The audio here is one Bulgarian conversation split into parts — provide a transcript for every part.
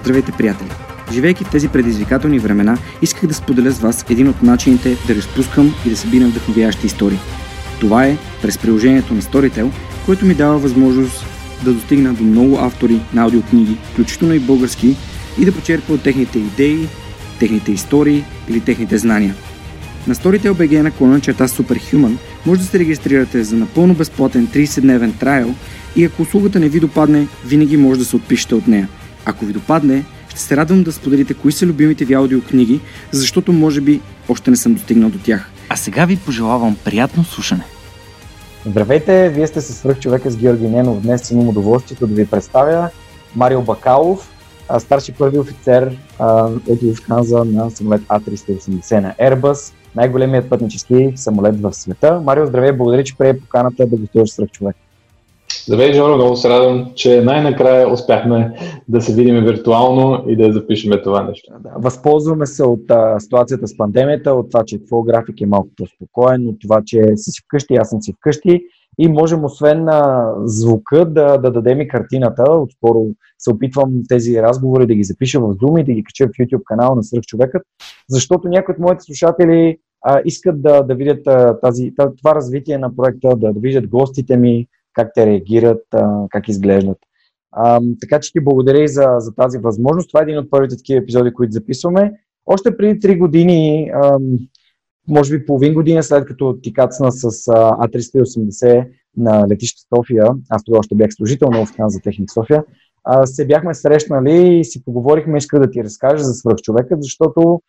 Здравейте, приятели! Живейки в тези предизвикателни времена, исках да споделя с вас един от начините да разпускам и да събирам вдъхновяващи истории. Това е през приложението на Storytel, което ми дава възможност да достигна до много автори на аудиокниги, включително и български, и да почерпя от техните идеи, техните истории или техните знания. На Storytel BG на клона черта Superhuman може да се регистрирате за напълно безплатен 30-дневен трайл и ако услугата не ви допадне, винаги може да се отпишете от нея – ако ви допадне, ще се радвам да споделите кои са любимите ви аудиокниги, защото може би още не съм достигнал до тях. А сега ви пожелавам приятно слушане. Здравейте, вие сте се свръх човека с Георги Ненов. Днес имам удоволствието да ви представя Марио Бакалов, старши първи офицер от Люфтханза на самолет А380 на Airbus, най-големият пътнически самолет в света. Марио, здравей, благодаря, че прие поканата да гостуваш свръх Здравей, Жоро, много се радвам, че най-накрая успяхме да се видим виртуално и да запишеме това нещо. Да, възползваме се от а, ситуацията с пандемията, от това, че твой график е малко по-спокоен, от това, че си вкъщи, аз съм си вкъщи и можем освен на звука да, да дадем и картината. Отскоро се опитвам тези разговори да ги запиша в Zoom и да ги кача в YouTube канала на Сръх човекът, защото някои от моите слушатели а, искат да, да видят а, тази, това развитие на проекта, да, да видят гостите ми, как те реагират, как изглеждат. Така че ти благодаря и за, за тази възможност. Това е един от първите такива епизоди, които записваме. Още преди 3 години, може би половин година след като ти кацна с А380 на летище София, аз тогава още бях служител на за Техник София, се бяхме срещнали и си поговорихме, иска да ти разкажа за свръхчовека, защото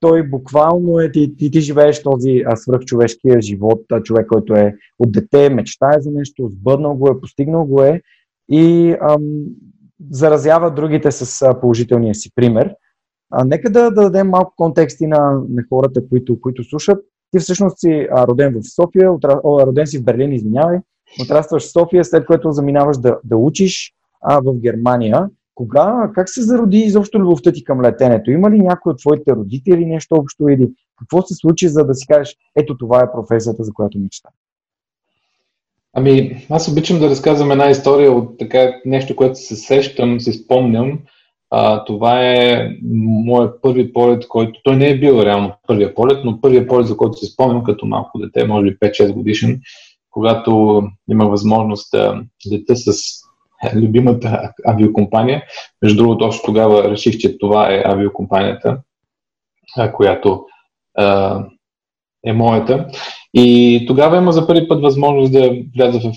той буквално е, ти, ти, ти живееш този свръхчовешкия живот, човек, който е от дете, мечтае за нещо, сбъднал го е, постигнал го е и ам, заразява другите с положителния си пример. А, нека да, да дадем малко контексти на, на хората, които, които слушат. Ти всъщност си а, роден в София, отра... о, роден си в Берлин, извинявай, отрастваш в София, след което заминаваш да, да учиш а, в Германия. Кога, как се зароди изобщо любовта ти към летенето? Има ли някой от твоите родители нещо общо или какво се случи, за да си кажеш, ето това е професията, за която мечта? Ами, аз обичам да разказвам една история от така нещо, което се сещам, се спомням. А, това е моят първи полет, който... Той не е бил реално първия полет, но първият полет, за който се спомням като малко дете, може би 5-6 годишен, когато има възможност да лета с любимата авиокомпания. Между другото, още тогава реших, че това е авиокомпанията, която е моята. И тогава има за първи път възможност да вляза в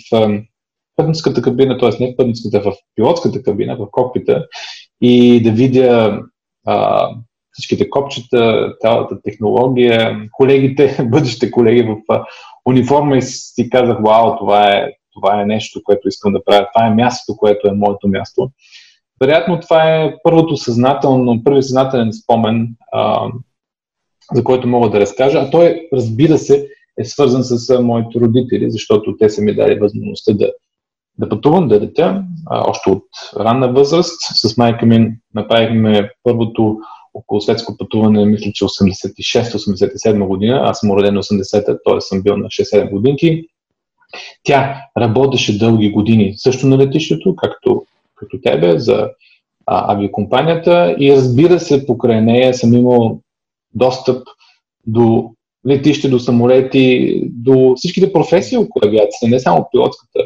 пътническата кабина, т.е. не в пътническата, в пилотската кабина, в кокпита и да видя а, всичките копчета, цялата технология, колегите, бъдещите колеги в униформа и си казах, вау, това е, това е нещо, което искам да правя, това е мястото, което е моето място. Вероятно това е първото съзнателно, първи съзнателен спомен, а, за който мога да разкажа, а той, разбира се, е свързан с моите родители, защото те са ми дали възможността да, да пътувам, да летя, а, още от ранна възраст. С майка ми направихме първото около светско пътуване, мисля, че 86-87 година. Аз съм роден 80-та, т.е. съм бил на 6-7 годинки. Тя работеше дълги години също на летището, както, като тебе, за а, авиакомпанията и разбира се, покрай нея съм имал достъп до летище, до самолети, до всичките професии около авиацията, не само пилотската,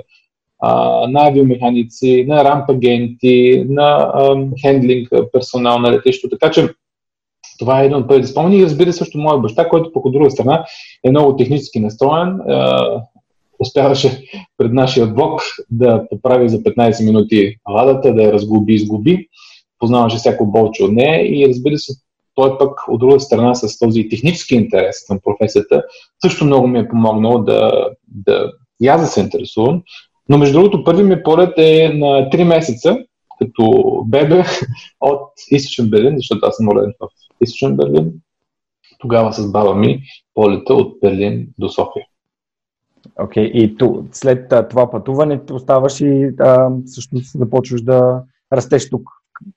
а, на авиомеханици, на рампагенти, на а, хендлинг персонал на летището. Така че това е един от първите спомени. И разбира се, също моят баща, който по друга страна е много технически настроен, успяваше пред нашия блок да поправи за 15 минути ладата, да я разглоби, изгуби. Познаваше всяко болче от нея и разбира се, той пък от друга страна с този технически интерес към професията също много ми е помогнал да, да и аз да се интересувам. Но между другото, първи ми полет е на 3 месеца, като бебе от източен Берлин, защото аз съм роден в източен Берлин. Тогава с баба ми полета от Берлин до София. Окей, okay. и ту, след а, това пътуване оставаш и а, всъщност започваш да растеш тук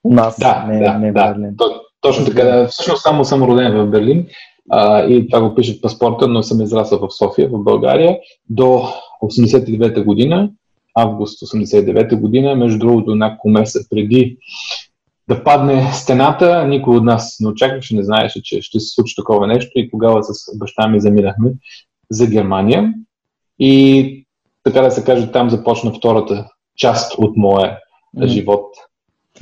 у нас, да, не, да, не в да. Берлин. Точно така. Да. Всъщност само съм роден в Берлин а, и това го пише в паспорта, но съм израсъл в София, в България, до 89-та година, август 89-та година, между другото няколко месеца преди да падне стената, никой от нас не очакваше, не знаеше, че ще се случи такова нещо и тогава с баща ми заминахме за Германия. И така да се каже, там започна втората част от моя mm. живот.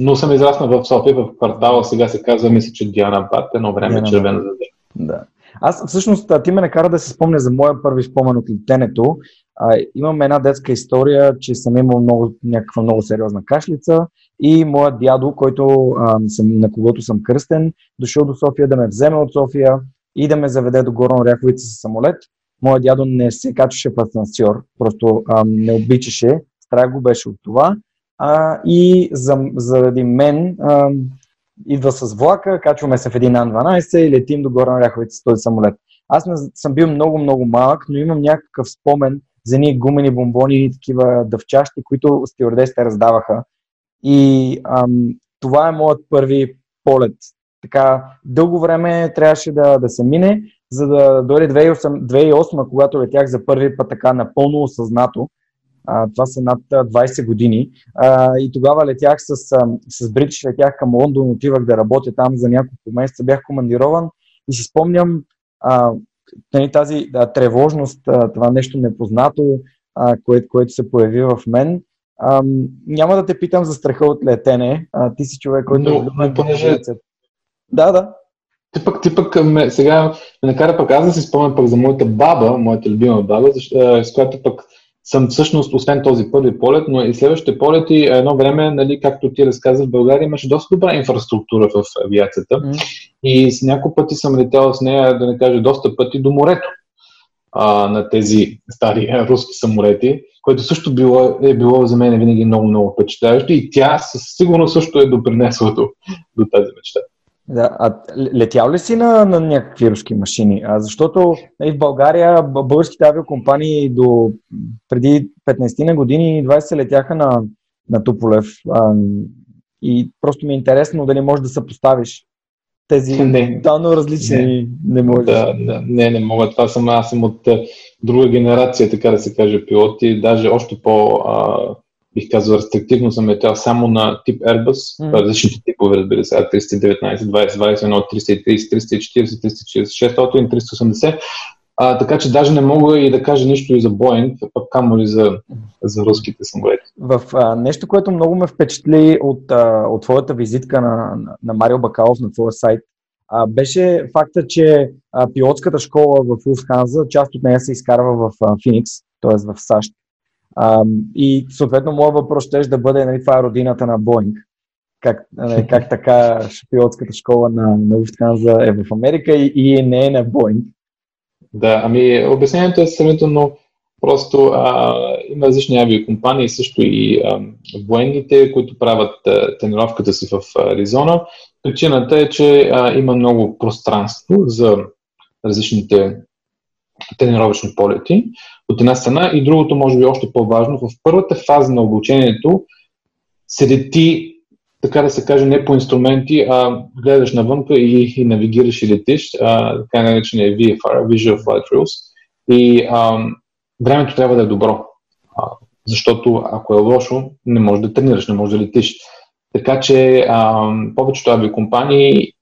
Но съм израснал в София, в квартала, сега се казва, мисля, че Диана Бат, едно време Диана червена за Да. Аз всъщност ти ме накара да се спомня за моя първи спомен от летенето. А, имам една детска история, че съм имал много, някаква много сериозна кашлица и моят дядо, който, а, съм, на когото съм кръстен, дошъл до София да ме вземе от София и да ме заведе до Горно Ряховица с самолет. Моят дядо не се качваше в асансьор, просто а, не обичаше, страх го беше от това. А, и за, заради мен а, идва с влака, качваме се в един Ан-12 и летим до Горна Ряховица с този самолет. Аз не, съм бил много, много малък, но имам някакъв спомен за едни гумени бомбони и такива дъвчащи, които стюардесите раздаваха. И ам, това е моят първи полет. Така, дълго време трябваше да, да се мине, за да дойде 2008, 2008, когато летях за първи път така напълно осъзнато. А, това са над 20 години. А, и тогава летях с, с Бритиш, летях към Лондон, отивах да работя там за няколко месеца, бях командирован и си спомням а, нали, тази да, тревожност, а, това нещо непознато, а, което, което се появи в мен. А, няма да те питам за страха от летене. А, ти си човек, който но, но, понеже... Да, да. Ти пък, ти пък ме, сега ме накара пък аз да си спомня пък за моята баба, моята любима баба, защо, с която пък съм всъщност, освен този първи полет, но и следващите полети, едно време, нали, както ти разказа, в България имаше доста добра инфраструктура в авиацията mm. и с няколко пъти съм летял с нея, да не кажа, доста пъти до морето а, на тези стари руски самолети, което също било, е било за мен винаги много, много впечатляващо и тя със сигурност също е допринесла до, до тази мечта. Да, а летял ли си на, на някакви руски машини? А, защото и в България българските авиокомпании до преди 15 на години 20 летяха на, на Туполев. А, и просто ми е интересно дали можеш да съпоставиш тези не. тотално различни не, не можеш. Да, да, не, не мога. Това съм, аз съм от друга генерация, така да се каже, пилоти. Даже още по а, бих казал, рестриктивно съм летял само на тип Airbus, mm. различните типове, разбира се, 319, 20, 21, 330, 340, 340, 600 380. А, така че даже не мога и да кажа нищо и за Boeing, пък камо ли за, за руските самолети. В а, нещо, което много ме впечатли от, а, от твоята визитка на, на, на Марио Бакалов на твоя сайт, а, беше факта, че а, пилотската школа в Lufthansa, част от нея се изкарва в а, Феникс, т.е. в САЩ. А, и съответно, моят въпрос ще да бъде, нали, това е родината на Боинг. Как, нали, как така пилотската школа на, на Lufthansa е в Америка и, и не е на Боинг. Да, ами обяснението е сравнително просто. А, има различни авиокомпании, също и а, военните, които правят а, тренировката си в Аризона. Причината е, че а, има много пространство за различните тренировъчни полети от една страна и другото, може би още по-важно, в първата фаза на обучението се лети, така да се каже, не по инструменти, а гледаш навънка и, и навигираш и летиш, а, така наречения VFR, Visual Flight Rules. И а, времето трябва да е добро, а, защото ако е лошо, не можеш да тренираш, не можеш да летиш. Така че а, повечето авиокомпании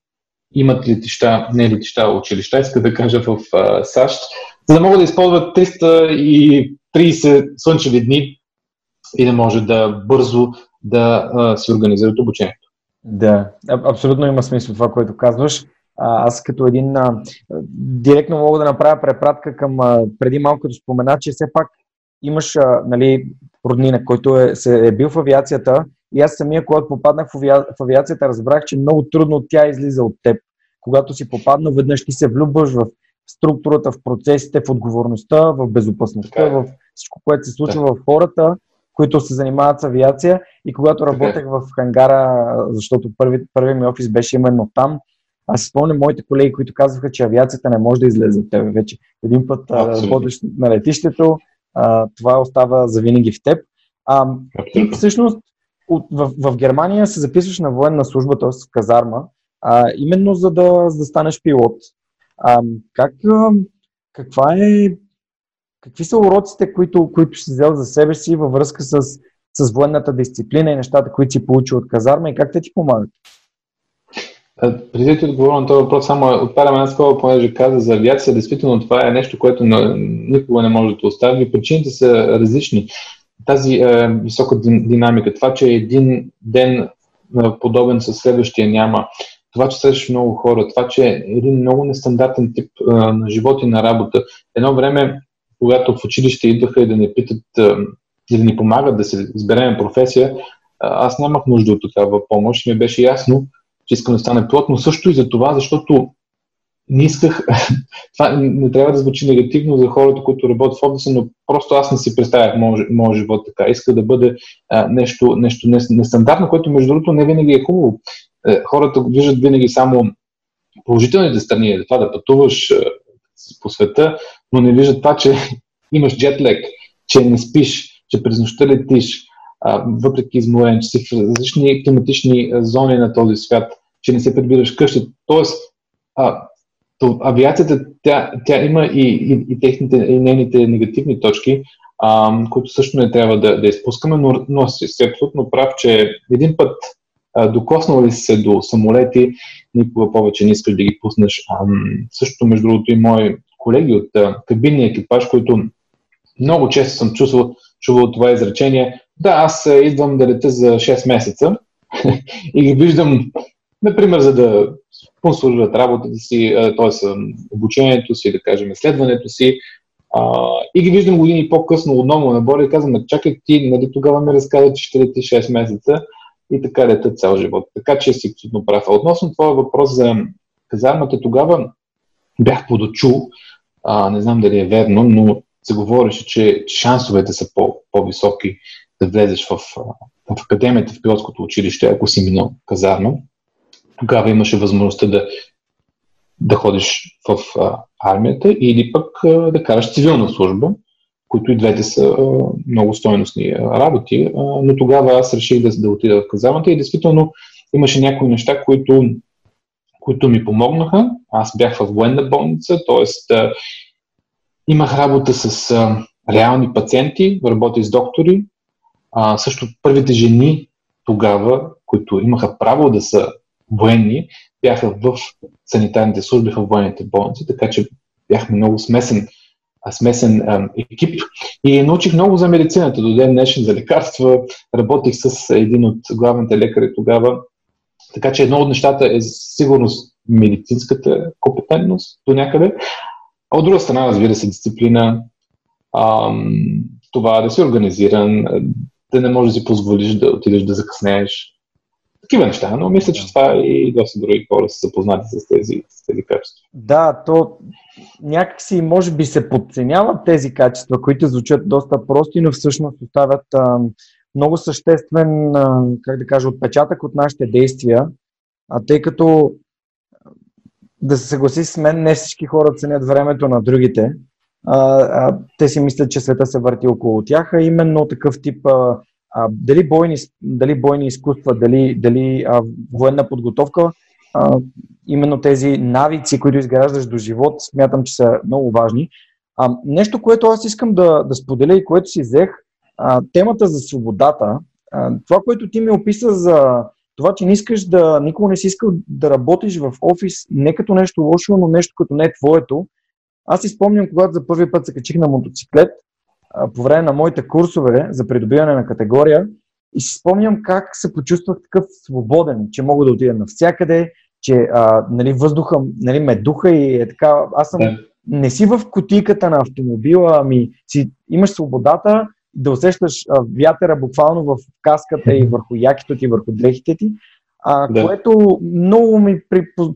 имат летища, не летища, училища, иска да кажа в а, САЩ, за да могат да използват 330 слънчеви дни и да може да бързо да а, се организират обучението. Да, абсолютно има смисъл това, което казваш. Аз като един а, директно мога да направя препратка към а, преди малко като спомена, че все пак имаш а, нали, роднина, който е, се, е бил в авиацията и аз самия, когато попаднах в, авиа, в авиацията, разбрах, че много трудно тя излиза от теб. Когато си попаднал, веднъж ти се влюбваш в структурата, в процесите, в отговорността, в безопасността, е. в всичко, което се случва да. в хората. които се занимават с авиация. И когато работех в хангара, защото първи, първият ми офис беше именно там, аз спомням моите колеги, които казваха, че авиацията не може да излезе от тебе вече. Един път работиш на летището, а, това остава за винаги в теб. А, ти всъщност от, в, в Германия се записваш на военна служба, т.е. в казарма, а, именно за да, за да станеш пилот. А, как, каква е, какви са уроците, които, които си взел за себе си във връзка с, с военната дисциплина и нещата, които си получил от казарма и как те ти помагат? Преди да отговоря на този въпрос, само отварям една скоба, понеже каза за авиация. Действително това е нещо, което никога не може да остави. Причините са различни. Тази е, висока динамика, това, че един ден е, подобен със следващия няма, това, че срещаш много хора, това, че е един много нестандартен тип е, на живот и на работа. Едно време, когато в училище идваха и да ни питат и да ни помагат да се изберем професия, аз нямах нужда от такава помощ. Ми беше ясно, че искам да стане пилот, но също и за това, защото не исках, това не трябва да звучи негативно за хората, които работят в офиса, но просто аз не си представях моят живот така. Иска да бъде а, нещо, нещо нестандартно, което между другото не винаги е хубаво. Е, хората виждат винаги само положителните страни, това да пътуваш а, по света, но не виждат това, че имаш джетлек, че не спиш, че през нощта летиш, въпреки изморен, че си в различни климатични зони на този свят, че не се прибираш къщи. Тоест, а, то, авиацията, тя, тя има и, и, и техните, и нейните негативни точки, а, които също не трябва да, да изпускаме, но, но си абсолютно прав, че един път докоснал ли се до самолети, никога повече не искаш да ги пуснеш. Също, между другото, и мои колеги от кабинния екипаж, които много често съм чувствал, чувал това изречение. Да, аз идвам да лета за 6 месеца и ги виждам, например, за да спонсорират работата си, т.е. обучението си, да кажем, изследването си. А, и ги виждам години по-късно отново набора и казвам, чакай ти, нали тогава ми разказа, че ще лети 6 месеца и така лета цял живот. Така че си абсолютно прав. А относно това въпрос за казармата, тогава бях подочул, а, не знам дали е верно, но се говореше, че шансовете са по, по-високи да влезеш в, в академията, в пилотското училище, ако си минал казарма. Тогава имаше възможността да, да ходиш в а, армията или пък а, да караш цивилна служба, които и двете са много стойностни работи. Но тогава аз реших да, да отида в казармата и действително имаше някои неща, които, които ми помогнаха. Аз бях в военна болница, т.е. имах работа с реални пациенти, работих с доктори. А, също първите жени тогава, които имаха право да са военни, бяха в санитарните служби, в военните болници, така че бяхме много смесен, смесен екип и научих много за медицината до ден днешен, за лекарства. Работих с един от главните лекари тогава. Така че едно от нещата е сигурност медицинската компетентност до някъде. А от друга страна, разбира се, дисциплина, ам, това да си организиран, да не можеш да си позволиш да отидеш да закъснееш, такива неща, но мисля, че това и доста други хора са запознати с тези, с тези качества. Да, то някакси може би се подценяват тези качества, които звучат доста прости, но всъщност оставят а, много съществен, а, как да кажа, отпечатък от нашите действия, а тъй като да се съгласи с мен, не всички хора ценят времето на другите. А, а, те си мислят, че света се върти около тях, а именно такъв тип а, а, дали, бойни, дали бойни изкуства, дали, дали а, военна подготовка, а, именно тези навици, които изграждаш до живот, смятам, че са много важни. А, нещо, което аз искам да, да споделя и което си взех, а, темата за свободата, а, това, което ти ми описа за това, че не искаш да, никога не си искал да работиш в офис не като нещо лошо, но нещо като не е твоето. Аз си спомням, когато за първи път се качих на мотоциклет, по време на моите курсове за придобиване на категория и си спомням как се почувствах такъв свободен, че мога да отида навсякъде, че а, нали, въздуха нали, ме духа и е така. Аз съм yeah. не си в котиката на автомобила, ами си имаш свободата да усещаш а, вятъра буквално в каската и върху якито ти, върху дрехите ти, а, yeah. което много ми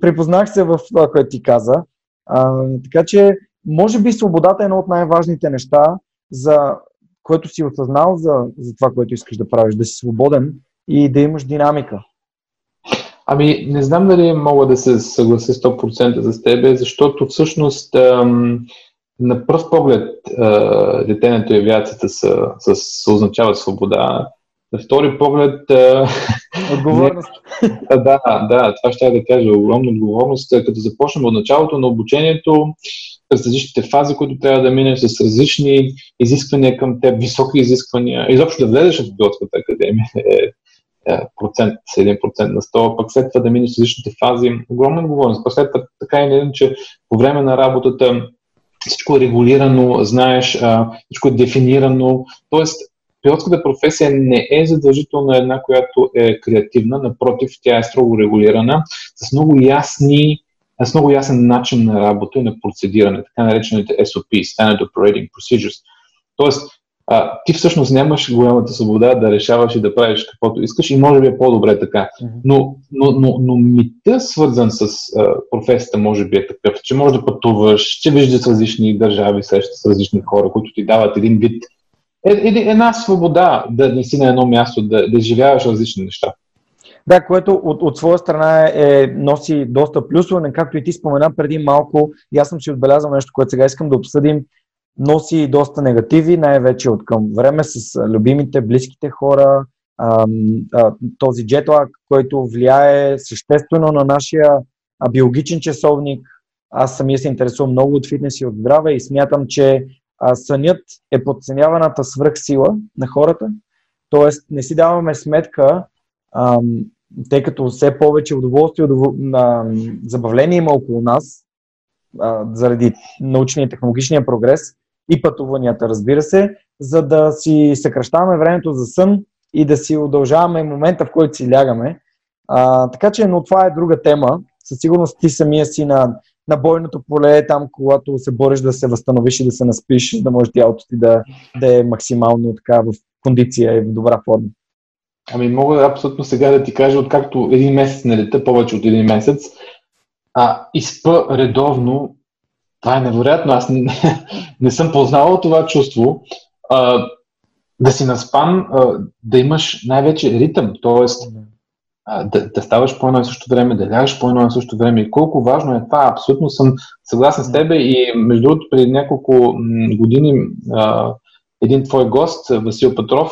припознах се в това, което ти каза. А, така че, може би свободата е едно от най-важните неща, за който си осъзнал за, за това, което искаш да правиш, да си свободен и да имаш динамика. Ами, не знам дали мога да се съглася 100% с тебе, защото всъщност ам, на пръв поглед а, детенето и авиацията са, са, са означава свобода. На втори поглед... А, отговорност. Да, да, това ще я да кажа. Огромна отговорност. Като започнем от началото на обучението, различните фази, които трябва да минеш, с различни изисквания към теб, високи изисквания. Изобщо да влезеш в пилотската академия е, е процент, 1% на 100, пък след това да минеш различните фази. Огромна отговорност. Пък след това така и не, че по време на работата всичко е регулирано, знаеш, всичко е дефинирано. Тоест, пилотската професия не е задължително една, която е креативна, напротив, тя е строго регулирана, с много ясни с много ясен начин на работа и на процедиране, така наречените SOP, Standard Operating Procedures. Тоест, а, ти всъщност нямаш голямата свобода да решаваш и да правиш каквото искаш и може би е по-добре така. Но, но, но, но мита, свързан с а, професията, може би е такъв, че може да пътуваш, че виждаш различни държави, срещаш с различни хора, които ти дават един вид, е, е, една свобода да не си на едно място, да, да изживяваш различни неща. Да, което от, от своя страна е, е, носи доста плюсове, както и ти спомена преди малко, и аз съм си отбелязал нещо, което сега искам да обсъдим, носи доста негативи, най-вече от към време с любимите, близките хора, този джетлаг, който влияе съществено на нашия биологичен часовник. Аз самия се интересувам много от фитнес и от здраве и смятам, че сънят е подценяваната свръхсила на хората, т.е. не си даваме сметка тъй като все повече удоволствие на забавление има около нас, а, заради научния и технологичния прогрес и пътуванията, разбира се, за да си съкръщаваме времето за сън и да си удължаваме момента, в който си лягаме. А, така че, но това е друга тема. Със сигурност ти самия си на, на бойното поле, там, когато се бориш да се възстановиш и да се наспиш, да може тялото ти да, да е максимално така в кондиция и в добра форма. Ами мога абсолютно сега да ти кажа, откакто един месец не лета, повече от един месец, а изпа редовно, това е невероятно, аз не, не съм познавал това чувство, а, да си наспан, а, да имаш най-вече ритъм, т.е. Да, да ставаш по едно и също време, да лягаш по едно и също време. И колко важно е това, абсолютно съм съгласен с тебе и между другото преди няколко години а, един твой гост, Васил Петров,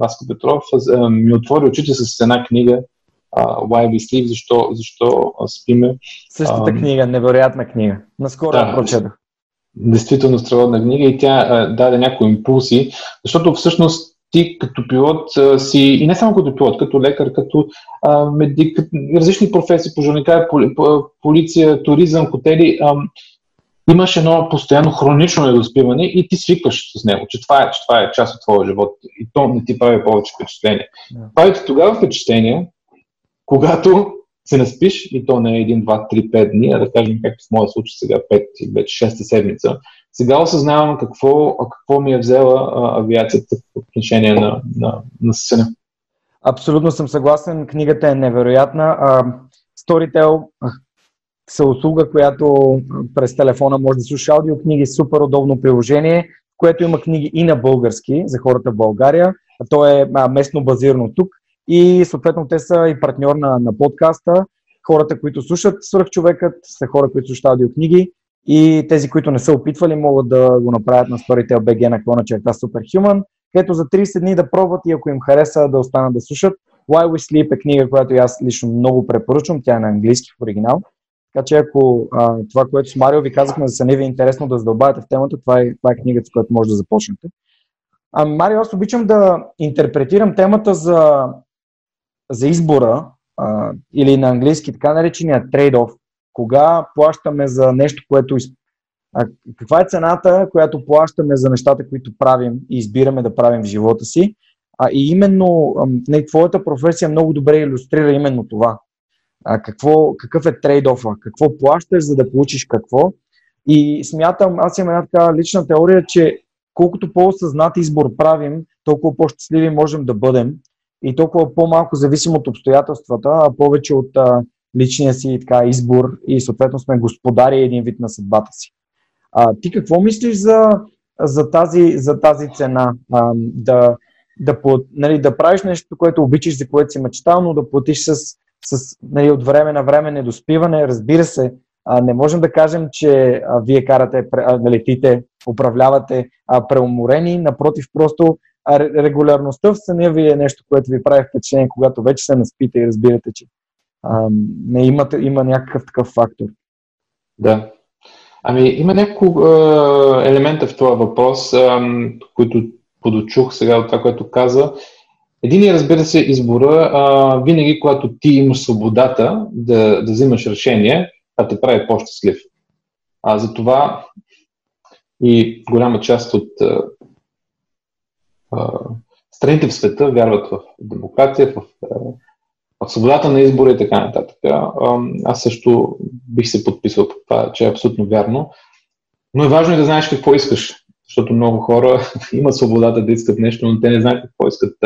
Васко Петров, ми отвори очите с една книга Why We Sleep, защо, защо спиме. Същата книга, невероятна книга. Наскоро да, прочетох. Действително страхотна книга и тя даде някои импулси, защото всъщност ти като пилот си, и не само като пилот, като лекар, като а, медик, различни професии, пожарникар, полиция, туризъм, хотели, а, имаш едно постоянно хронично недоспиване и ти свикваш с него, че това е, че това е част от твоя живот и то не ти прави повече впечатление. Yeah. Прави ти тогава впечатление, когато се наспиш и то не е 1, 2, 3, 5 дни, а да кажем както в моя случай сега 5 и вече 6 седмица, сега осъзнавам какво, какво ми е взела а, авиацията в отношение на, на, на съня. Абсолютно съм съгласен. Книгата е невероятна. А, Storytel, са услуга, която през телефона може да слуша аудиокниги, супер удобно приложение, което има книги и на български за хората в България. То е местно базирано тук и съответно те са и партньор на, на подкаста. Хората, които слушат Свърхчовекът, са хора, които слушат аудиокниги и тези, които не са опитвали, могат да го направят на Storytel BG на клона черта Superhuman, където за 30 дни да пробват и ако им хареса да останат да слушат. Why We Sleep е книга, която аз лично много препоръчвам. Тя е на английски в оригинал. Така че ако а, това, което с Марио ви казахме, за са не ви е интересно да задълбавате в темата, това е, това е книгата, с която може да започнете. А, Марио, аз обичам да интерпретирам темата за, за избора а, или на английски така наречения трейд-оф. Кога плащаме за нещо, което а, каква е цената, която плащаме за нещата, които правим и избираме да правим в живота си. А, и именно а, твоята професия много добре иллюстрира именно това а, какво, какъв е трейд-офа, какво плащаш, за да получиш какво. И смятам, аз имам една така лична теория, че колкото по-осъзнат избор правим, толкова по-щастливи можем да бъдем и толкова по-малко зависим от обстоятелствата, а повече от а, личния си така, избор и съответно сме господари един вид на съдбата си. А, ти какво мислиш за за тази, за тази цена. А, да, да, нали, да правиш нещо, което обичаш, за което си мечтал, но да платиш с, с нали, от време на време недоспиване. Разбира се, а, не можем да кажем, че а, вие карате, а, летите, управлявате а, преуморени. Напротив, просто а, регулярността в съня ви е нещо, което ви прави впечатление, когато вече се наспите и разбирате, че а, не имате, има някакъв такъв фактор. Да. Ами, има няколко елемента в това въпрос, е, които подочух сега от това, което каза. Един е, разбира се, избора. А, винаги, когато ти имаш свободата да, да взимаш решение, това те прави по-щастлив. А за това и голяма част от а, а, страните в света вярват в демокрация, в, в свободата на избора и така нататък. А, аз също бих се подписал по това, че е абсолютно вярно. Но е важно и да знаеш какво искаш, защото много хора имат свободата да искат нещо, но те не знаят какво искат.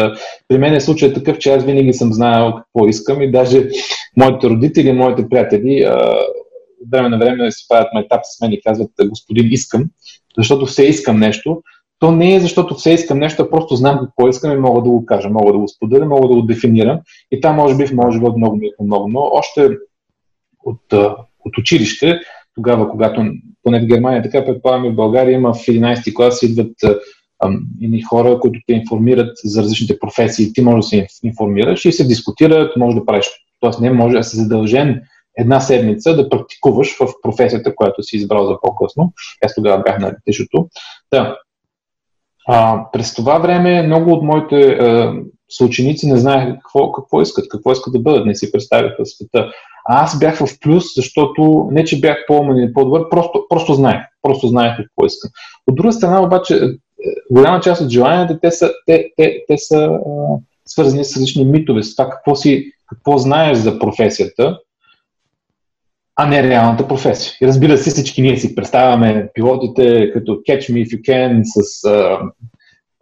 При мен е случай такъв, че аз винаги съм знаел какво искам и даже моите родители, моите приятели от време на време се правят майтап с мен и казват, господин, искам, защото все искам нещо. То не е защото все искам нещо, а просто знам какво искам и мога да го кажа, мога да го споделя, мога да го дефинирам. И това може би в моят живот много ми е но още от, от училище, тогава, когато поне в Германия, така предполагам и в България има в 11 клас идват едни хора, които те информират за различните професии. Ти можеш да се информираш и се дискутират, може да правиш. Тоест не може да си задължен една седмица да практикуваш в професията, която си избрал за по-късно. Аз тогава бях на летището. Да. А, през това време много от моите а, съученици не знаеха какво, какво искат, какво искат да бъдат, не си представяха света. А аз бях в плюс, защото не, че бях по-умен или по-добър, просто, просто знаех. Просто знаех какво искам. От друга страна, обаче, е, голяма част от желанията, те са, те, те, те са а, свързани с различни митове, с това какво, си, какво знаеш за професията а не реалната професия. И разбира се, всички ние си представяме пилотите като Catch Me If You Can с а,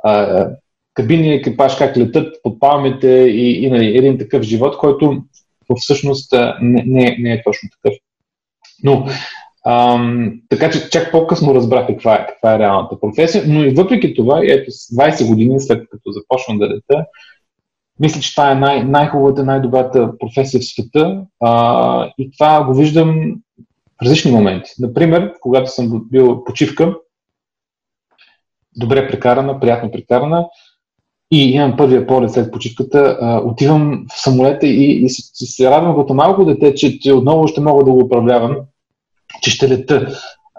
а, кабини екипаж, как летат под палмите и, и нали, един такъв живот, който всъщност не, не, не е точно такъв. Но, ам, така че чак по-късно разбрах каква е, каква е реалната професия, но и въпреки това, ето 20 години след като започвам да лета, мисля, че това е най- най-хубавата, най-добрата професия в света а, и това го виждам в различни моменти. Например, когато съм бил почивка, добре прекарана, приятно прекарана, и имам първия полет след почивката, а, отивам в самолета и, и се, се радвам като малко дете, че, че отново ще мога да го управлявам, че ще лета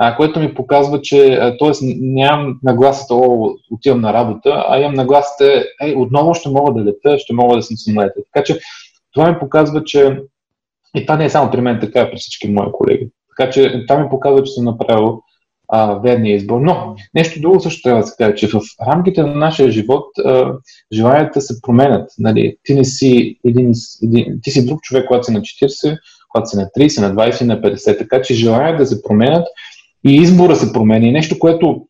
а, което ми показва, че т.е. нямам нагласата, о, отивам на работа, а имам нагласата, ей, отново ще мога да лета, ще мога да съм самолета. Така че това ми показва, че и това не е само при мен, така е при всички мои колеги. Така че това ми показва, че съм направил а, верния избор. Но нещо друго също трябва да се каже, че в рамките на нашия живот а, желанията се променят. Нали? Ти не си един, един, ти си друг човек, когато си на 40, когато си на 30, на 20, на 50. Така че желанията да се променят и избора се промени. Нещо, което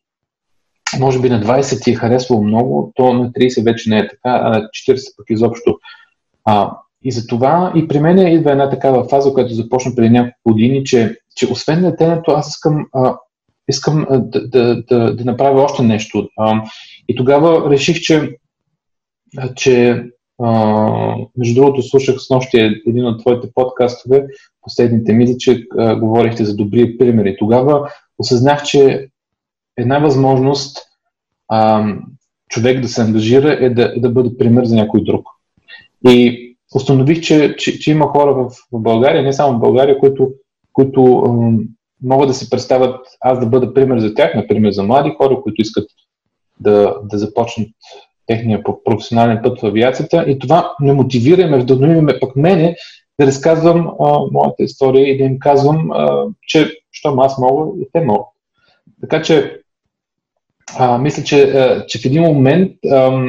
може би на 20 ти е харесвало много, то на 30 вече не е така, а на 40 пък изобщо. А, и за това и при мен идва една такава фаза, която започна преди няколко години, че, че освен летенето, аз искам, а, искам да, да, да, да направя още нещо. И тогава реших, че, че между другото, слушах с нощи един от твоите подкастове, последните мисли, че говорихте за добри примери. Тогава осъзнах, че една възможност човек да се ангажира е да, да бъде пример за някой друг. И установих, че, че, че има хора в, България, не само в България, които, които могат да си представят аз да бъда пример за тях, например за млади хора, които искат да, да започнат техния професионален път в авиацията и това ме мотивира и ме вдъхнови ме пък мене да разказвам а, моята история и да им казвам, а, че щом аз мога и те могат. Така че а, мисля, че, а, че в един момент а,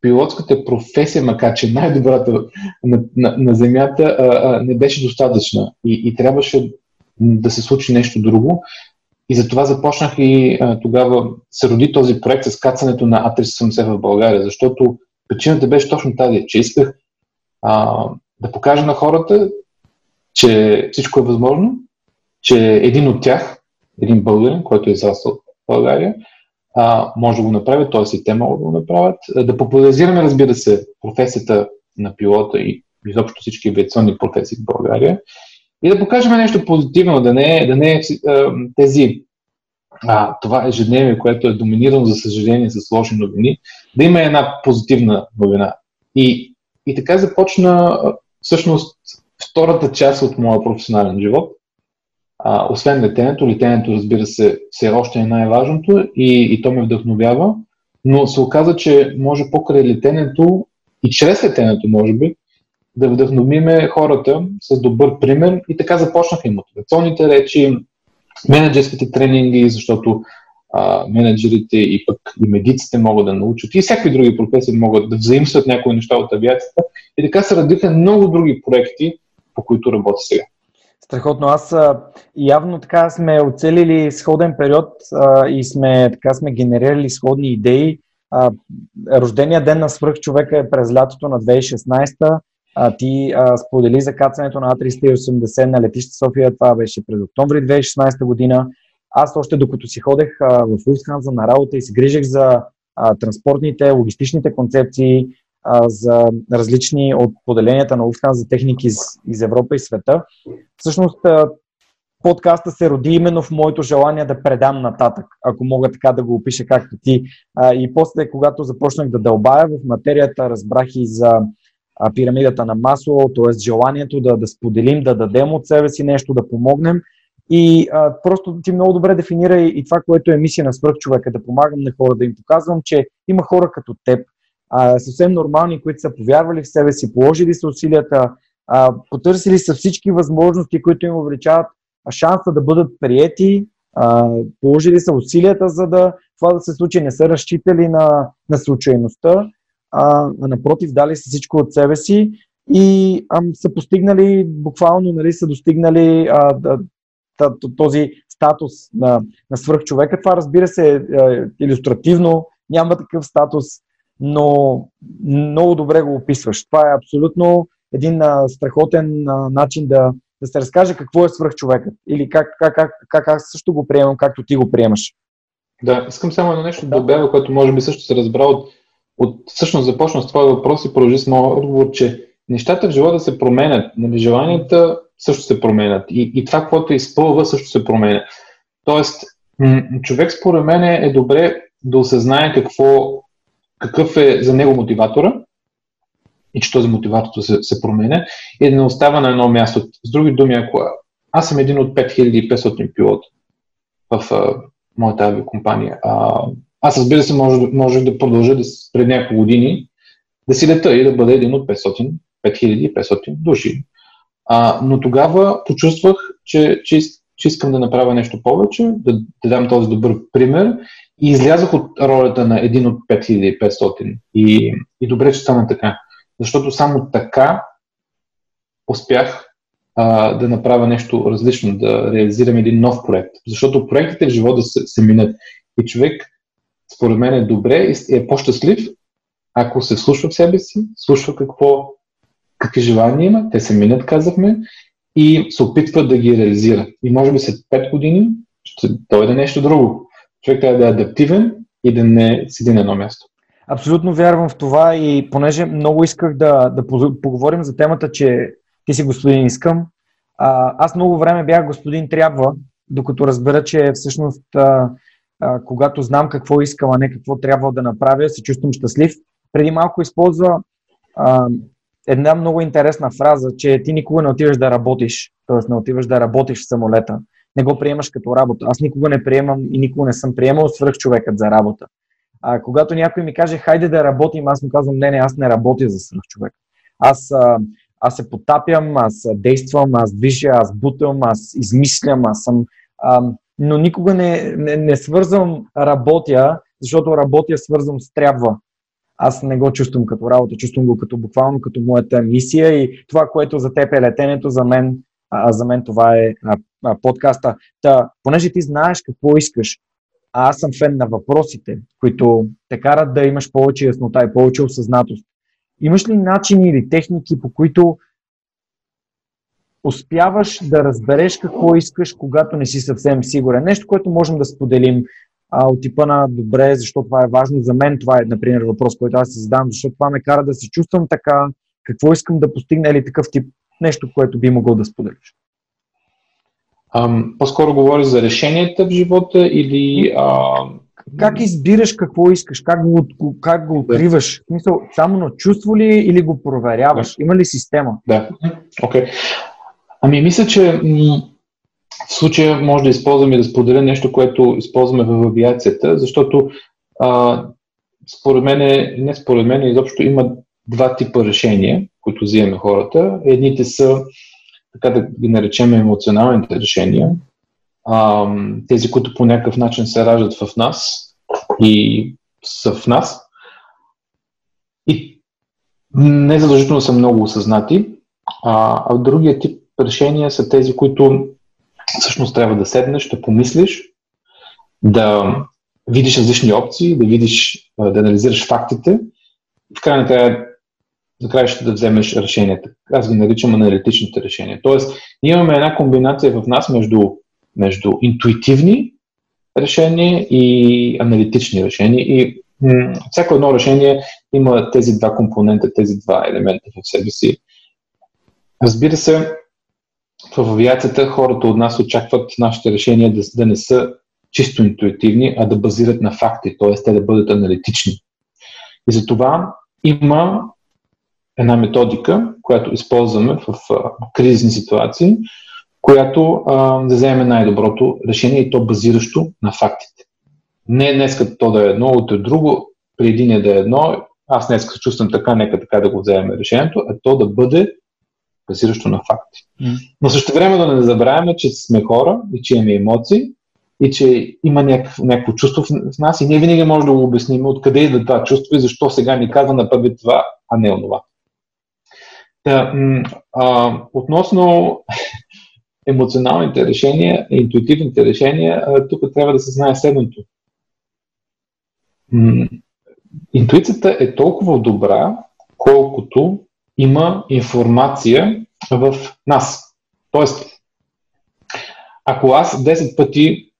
пилотската професия, макар че най-добрата на, на, на Земята, а, а, не беше достатъчна и, и трябваше да се случи нещо друго. И затова започнах и а, тогава се роди този проект с кацането на А370 в България, защото причината беше точно тази, че исках а, да покажа на хората, че всичко е възможно, че един от тях, един българин, който е израснал в България, а, може да го направят, т.е. и те могат да го направят. Да популяризираме, разбира се, професията на пилота и изобщо всички авиационни професии в България и да покажем нещо позитивно, да не да не е тези а, това ежедневие, което е доминирано, за съжаление, с лоши новини, да има една позитивна новина. И, и така започна всъщност втората част от моя професионален живот. А, освен летенето, летенето, разбира се, все още е най-важното и, и то ме вдъхновява, но се оказа, че може покрай летенето и чрез летенето, може би, да вдъхновиме хората с добър пример и така започнаха и мотивационните речи, менеджерските тренинги, защото а, менеджерите и пък и медиците могат да научат и всякакви други професии могат да взаимстват някои неща от авиацията и така се родиха много други проекти, по които работя сега. Страхотно. Аз явно така сме оцелили сходен период а, и сме, така сме генерирали сходни идеи. А, рождения ден на свръхчовека е през лятото на 2016 а, ти а, сподели за кацането на А380 на летище София. Това беше през октомври 2016 година. Аз още докато си ходех а, в Lufthansa на работа и се грижех за а, транспортните, логистичните концепции, а, за различни от поделенията на Lufthansa техники из, из Европа и света. Всъщност а, подкаста се роди именно в моето желание да предам нататък, ако мога така да го опиша както ти. А, и после, когато започнах да дълбая в материята, разбрах и за а, пирамидата на масло, т.е. желанието да, да споделим, да дадем от себе си нещо, да помогнем. И а, просто ти много добре дефинира и, и това, което е мисия на свръхчовека, да помагам на хора, да им показвам, че има хора като теб, а, съвсем нормални, които са повярвали в себе си, положили са усилията, а, потърсили са всички възможности, които им увеличават шанса да бъдат приети, а, положили са усилията, за да това да се случи, не са разчитали на, на случайността а, напротив, дали са всичко от себе си и а, са постигнали, буквално нали, са достигнали а, да, този статус на, на свръхчовека. Това разбира се е, е иллюстративно, няма такъв статус, но много добре го описваш. Това е абсолютно един а, страхотен а, начин да, да се разкаже какво е свръхчовекът или как, как, как, как аз също го приемам, както ти го приемаш. Да, искам само едно нещо да добавя, което може би също се разбра от от, всъщност започна с твой въпрос и продължи с моят отговор, че нещата в живота се променят, нали, желанията също се променят и, и това, което изпълва, също се променя. Тоест, човек според мен е добре да осъзнае какво, какъв е за него мотиватора и че този мотиватор се, се променя и да не остава на едно място. С други думи, ако аз съм един от 5500 пилот в а, моята авиакомпания, а, аз разбира се, може, може да продължа да, пред няколко години да си лета и да бъда един от 500, 5500 души. А, но тогава почувствах, че, че, че искам да направя нещо повече, да, да дам този добър пример и излязох от ролята на един от 5500. И, и добре, че стана така. Защото само така успях а, да направя нещо различно, да реализирам един нов проект. Защото проектите в живота се, се минат. И човек според мен е добре и е по-щастлив, ако се слушва в себе си, слушва какво, какви желания има, те се минат, казахме, и се опитва да ги реализира. И може би след 5 години ще дойде нещо друго. Човек трябва да е адаптивен и да не седи на едно място. Абсолютно вярвам в това и понеже много исках да, да поговорим за темата, че ти си господин искам, аз много време бях господин трябва, докато разбера, че всъщност а, когато знам какво искам, а не какво трябва да направя, се чувствам щастлив. Преди малко използва а, една много интересна фраза, че ти никога не отиваш да работиш, т.е. не отиваш да работиш в самолета. Не го приемаш като работа. Аз никога не приемам и никога не съм приемал свръх човекът за работа. А, когато някой ми каже, хайде да работим, аз му казвам, не, не, аз не работя за свръх човек. Аз, а, аз се потапям, аз действам, аз движа, аз бутам, аз измислям, аз съм а, но никога не, не, не свързвам работя, защото работя свързвам с трябва. Аз не го чувствам като работа, чувствам го като буквално като моята мисия и това, което за теб е летенето, за мен, а, за мен това е а, а, подкаста. Та, понеже ти знаеш какво искаш, а аз съм фен на въпросите, които те карат да имаш повече яснота и повече осъзнатост. Имаш ли начини или техники, по които успяваш да разбереш какво искаш, когато не си съвсем сигурен. Нещо, което можем да споделим. а, от типа на добре, защо това е важно за мен, това е, например, въпрос, който аз се задам, защото това ме кара да се чувствам така, какво искам да постигна или такъв тип нещо, което би могъл да споделиш. Ам, по-скоро говориш за решенията в живота или... А... Как избираш какво искаш? Как го, как го откриваш? В смисъл, само на чувство ли или го проверяваш? Има ли система? Да, окей. Okay. Ами мисля, че в случая може да използвам и да споделя нещо, което използваме в авиацията, защото а, според мен, не според мен, изобщо има два типа решения, които взимаме хората. Едните са, така да ги наречем, емоционалните решения, а, тези, които по някакъв начин се раждат в нас и са в нас. И не задължително са много осъзнати, а, а другия тип решения са тези, които всъщност трябва да седнеш, да помислиш, да видиш различни опции, да видиш, да анализираш фактите в крайна края накрая ще да вземеш решенията. Аз ги наричам аналитичните решения. Тоест, имаме една комбинация в нас между, между интуитивни решения и аналитични решения. И всяко едно решение има тези два компонента, тези два елемента в себе си. Разбира се, в авиацията хората от нас очакват нашите решения да, да не са чисто интуитивни, а да базират на факти, т.е. те да бъдат аналитични. И за това има една методика, която използваме в а, кризисни ситуации, която а, да вземе най-доброто решение и то базиращо на фактите. Не днес като то да е едно, от друго, при един е да е едно, аз днес се чувствам така, нека така да го вземем решението, а то да бъде базиращо на факти. Mm. Но също време да не забравяме, че сме хора и че имаме емоции и че има някакво, някакво чувство в, в нас и ние винаги можем да го обясним откъде идва това чувство и защо сега ни казва на първи това, а не онова. Та, а, относно емоционалните решения, интуитивните решения, а, тук трябва да се знае следното. Интуицията е толкова добра, колкото има информация в нас. Тоест, ако аз 10 пъти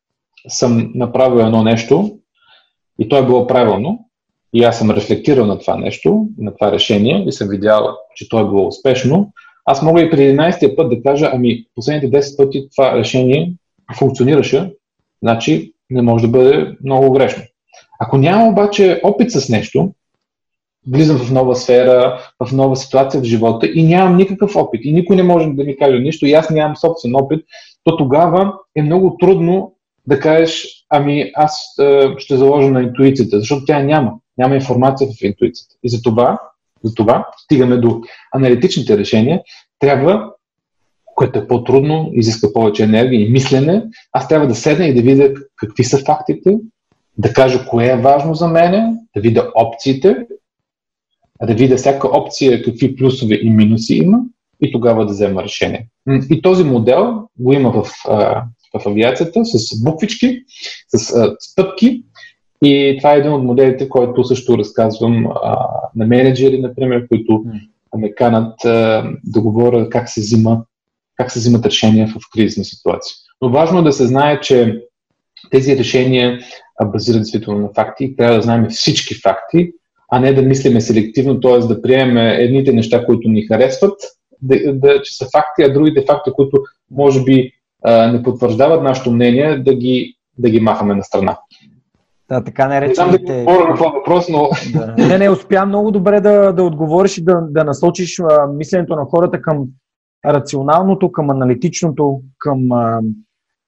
съм направил едно нещо и то е било правилно, и аз съм рефлектирал на това нещо, на това решение и съм видял, че то е било успешно, аз мога и при 11 път да кажа, ами последните 10 пъти това решение функционираше, значи не може да бъде много грешно. Ако няма обаче опит с нещо, влизам в нова сфера, в нова ситуация в живота и нямам никакъв опит и никой не може да ми каже нищо и аз нямам собствен опит, то тогава е много трудно да кажеш, ами аз е, ще заложа на интуицията, защото тя няма. Няма информация в интуицията. И за това, стигаме до аналитичните решения. Трябва, което е по-трудно, изиска повече енергия и мислене, аз трябва да седна и да видя какви са фактите, да кажа кое е важно за мене, да видя опциите, да видя всяка опция какви плюсове и минуси има и тогава да взема решение. И този модел го има в, в авиацията с буквички, с стъпки и това е един от моделите, който също разказвам на менеджери, например, които ме канат да говоря как се, взима, как се взимат решения в кризисни ситуации. Но важно е да се знае, че тези решения базират действително на факти и трябва да знаем всички факти, а не да мислиме селективно, т.е. да приемем едните неща, които ни харесват, да, да, че са факти, а другите факти, които може би а, не потвърждават нашето мнение, да ги, да ги махаме на страна. Да, така наречените... Не знам да на това въпрос, но... Да. Не, не, успя много добре да, да отговориш и да, да насочиш а, мисленето на хората към рационалното, към аналитичното, към а,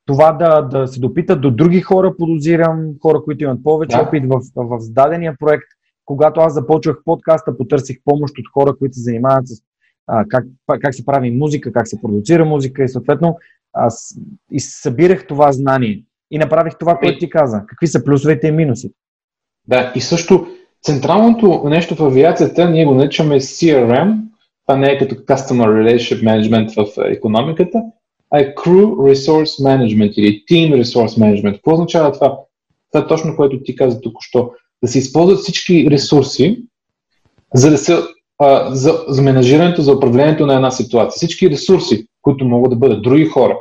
това да, да се допитат до други хора, подозирам, хора, които имат повече да. опит в, в зададения проект. Когато аз започвах подкаста, потърсих помощ от хора, които се занимават с а, как, как се прави музика, как се продуцира музика и съответно аз и събирах това знание и направих това, което ти каза. Какви са плюсовете и минусите? Да, и също централното нещо в авиацията, ние го наричаме CRM, това не е като Customer Relationship Management в економиката, а е Crew Resource Management или Team Resource Management. Какво означава това? Това е точно което ти каза току-що. Да се използват всички ресурси, за да се а, за, за менажирането, за управлението на една ситуация. Всички ресурси, които могат да бъдат други хора,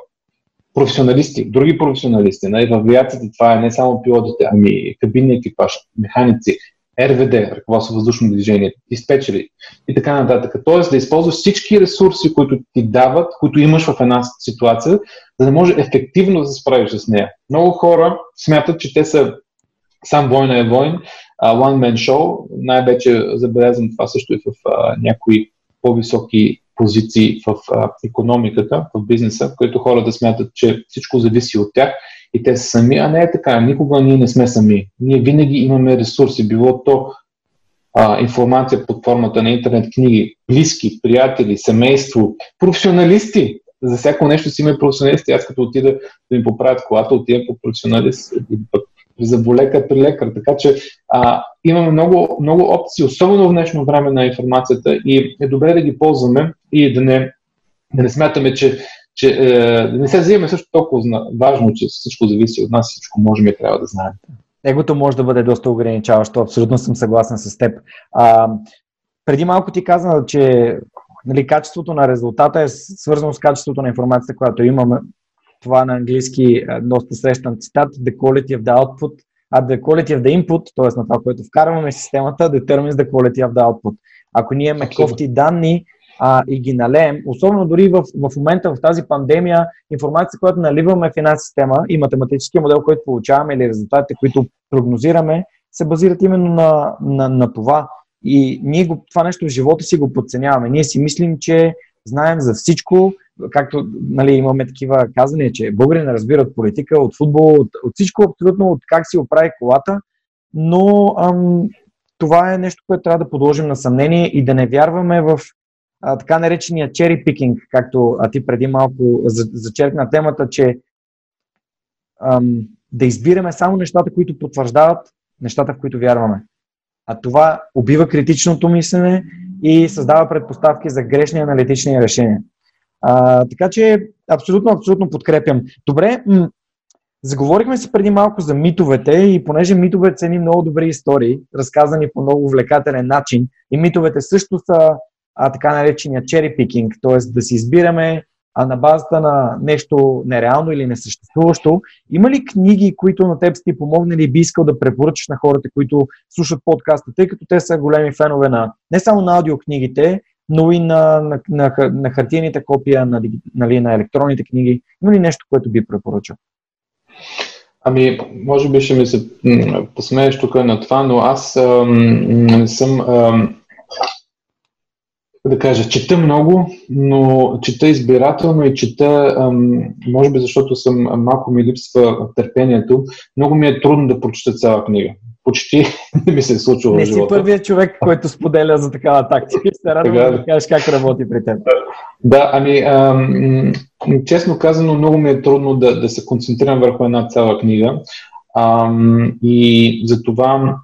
професионалисти, други професионалисти. Нали? В авиацията това е не само пилотите, ами кабинни екипаж, механици, РВД, ръководство въздушно движение, диспетчери и така нататък. Тоест да използваш всички ресурси, които ти дават, които имаш в една ситуация, за да може ефективно да се справиш с нея. Много хора смятат, че те са сам война е войн, one man show, най-вече забелязвам това също и в а, някои по-високи позиции в а, економиката, в бизнеса, в които хората смятат, че всичко зависи от тях и те са сами, а не е така. Никога ние не сме сами. Ние винаги имаме ресурси, било то а, информация под формата на интернет книги, близки, приятели, семейство, професионалисти. За всяко нещо си има професионалисти. Аз като отида да ми поправят колата, отида по професионалист или пък заболека при лекар. Така че а, имаме много, много опции, особено в днешно време на информацията и е добре да ги ползваме и да не, да не смятаме, че, че е, да не се взимаме също толкова важно, че всичко зависи от нас, всичко можем и трябва да знаем. Егото може да бъде доста ограничаващо, абсолютно съм съгласен с теб. А, преди малко ти каза, че нали, качеството на резултата е свързано с качеството на информацията, която имаме това на английски доста срещан цитат, the quality of the output, а the quality of the input, т.е. на това, което вкарваме в системата, determines the quality of the output. Ако ние имаме кофти данни а, и ги налеем, особено дори в, в момента в тази пандемия, информация, която наливаме в една система и математическия модел, който получаваме или резултатите, които прогнозираме, се базират именно на, на, на това. И ние го, това нещо в живота си го подценяваме. Ние си мислим, че знаем за всичко, както нали, имаме такива казания, че българи не разбират политика, от футбол, от, от всичко абсолютно, от как си оправи колата, но ам, това е нещо, което трябва да подложим на съмнение и да не вярваме в а, така наречения cherry picking, както а ти преди малко зачеркна темата, че ам, да избираме само нещата, които потвърждават нещата, в които вярваме. А това убива критичното мислене и създава предпоставки за грешни аналитични решения. А, така че абсолютно, абсолютно подкрепям. Добре, м- заговорихме си преди малко за митовете и понеже митовете цени много добри истории, разказани по много увлекателен начин и митовете също са а, така наречения cherry picking, т.е. да си избираме а на базата на нещо нереално или несъществуващо. Има ли книги, които на теб сте помогнали и би искал да препоръчаш на хората, които слушат подкаста, тъй като те са големи фенове на не само на аудиокнигите, но и на, на, на, на хартияните копия, на, нали, на електронните книги. Има ли нещо, което би препоръчал? Ами, може би ще ми се посмееш тук на това, но аз ам, не съм ам, да кажа, чета много, но чета избирателно и чета, ам, може би защото съм малко ми липсва търпението, много ми е трудно да прочета цяла книга. Почти не ми се е случило в живота. Не си първият човек, който споделя за такава тактика. Ще радвам да кажеш как работи при теб. Да, ами, ам, честно казано, много ми е трудно да, да се концентрирам върху една цяла книга. Ам, и за това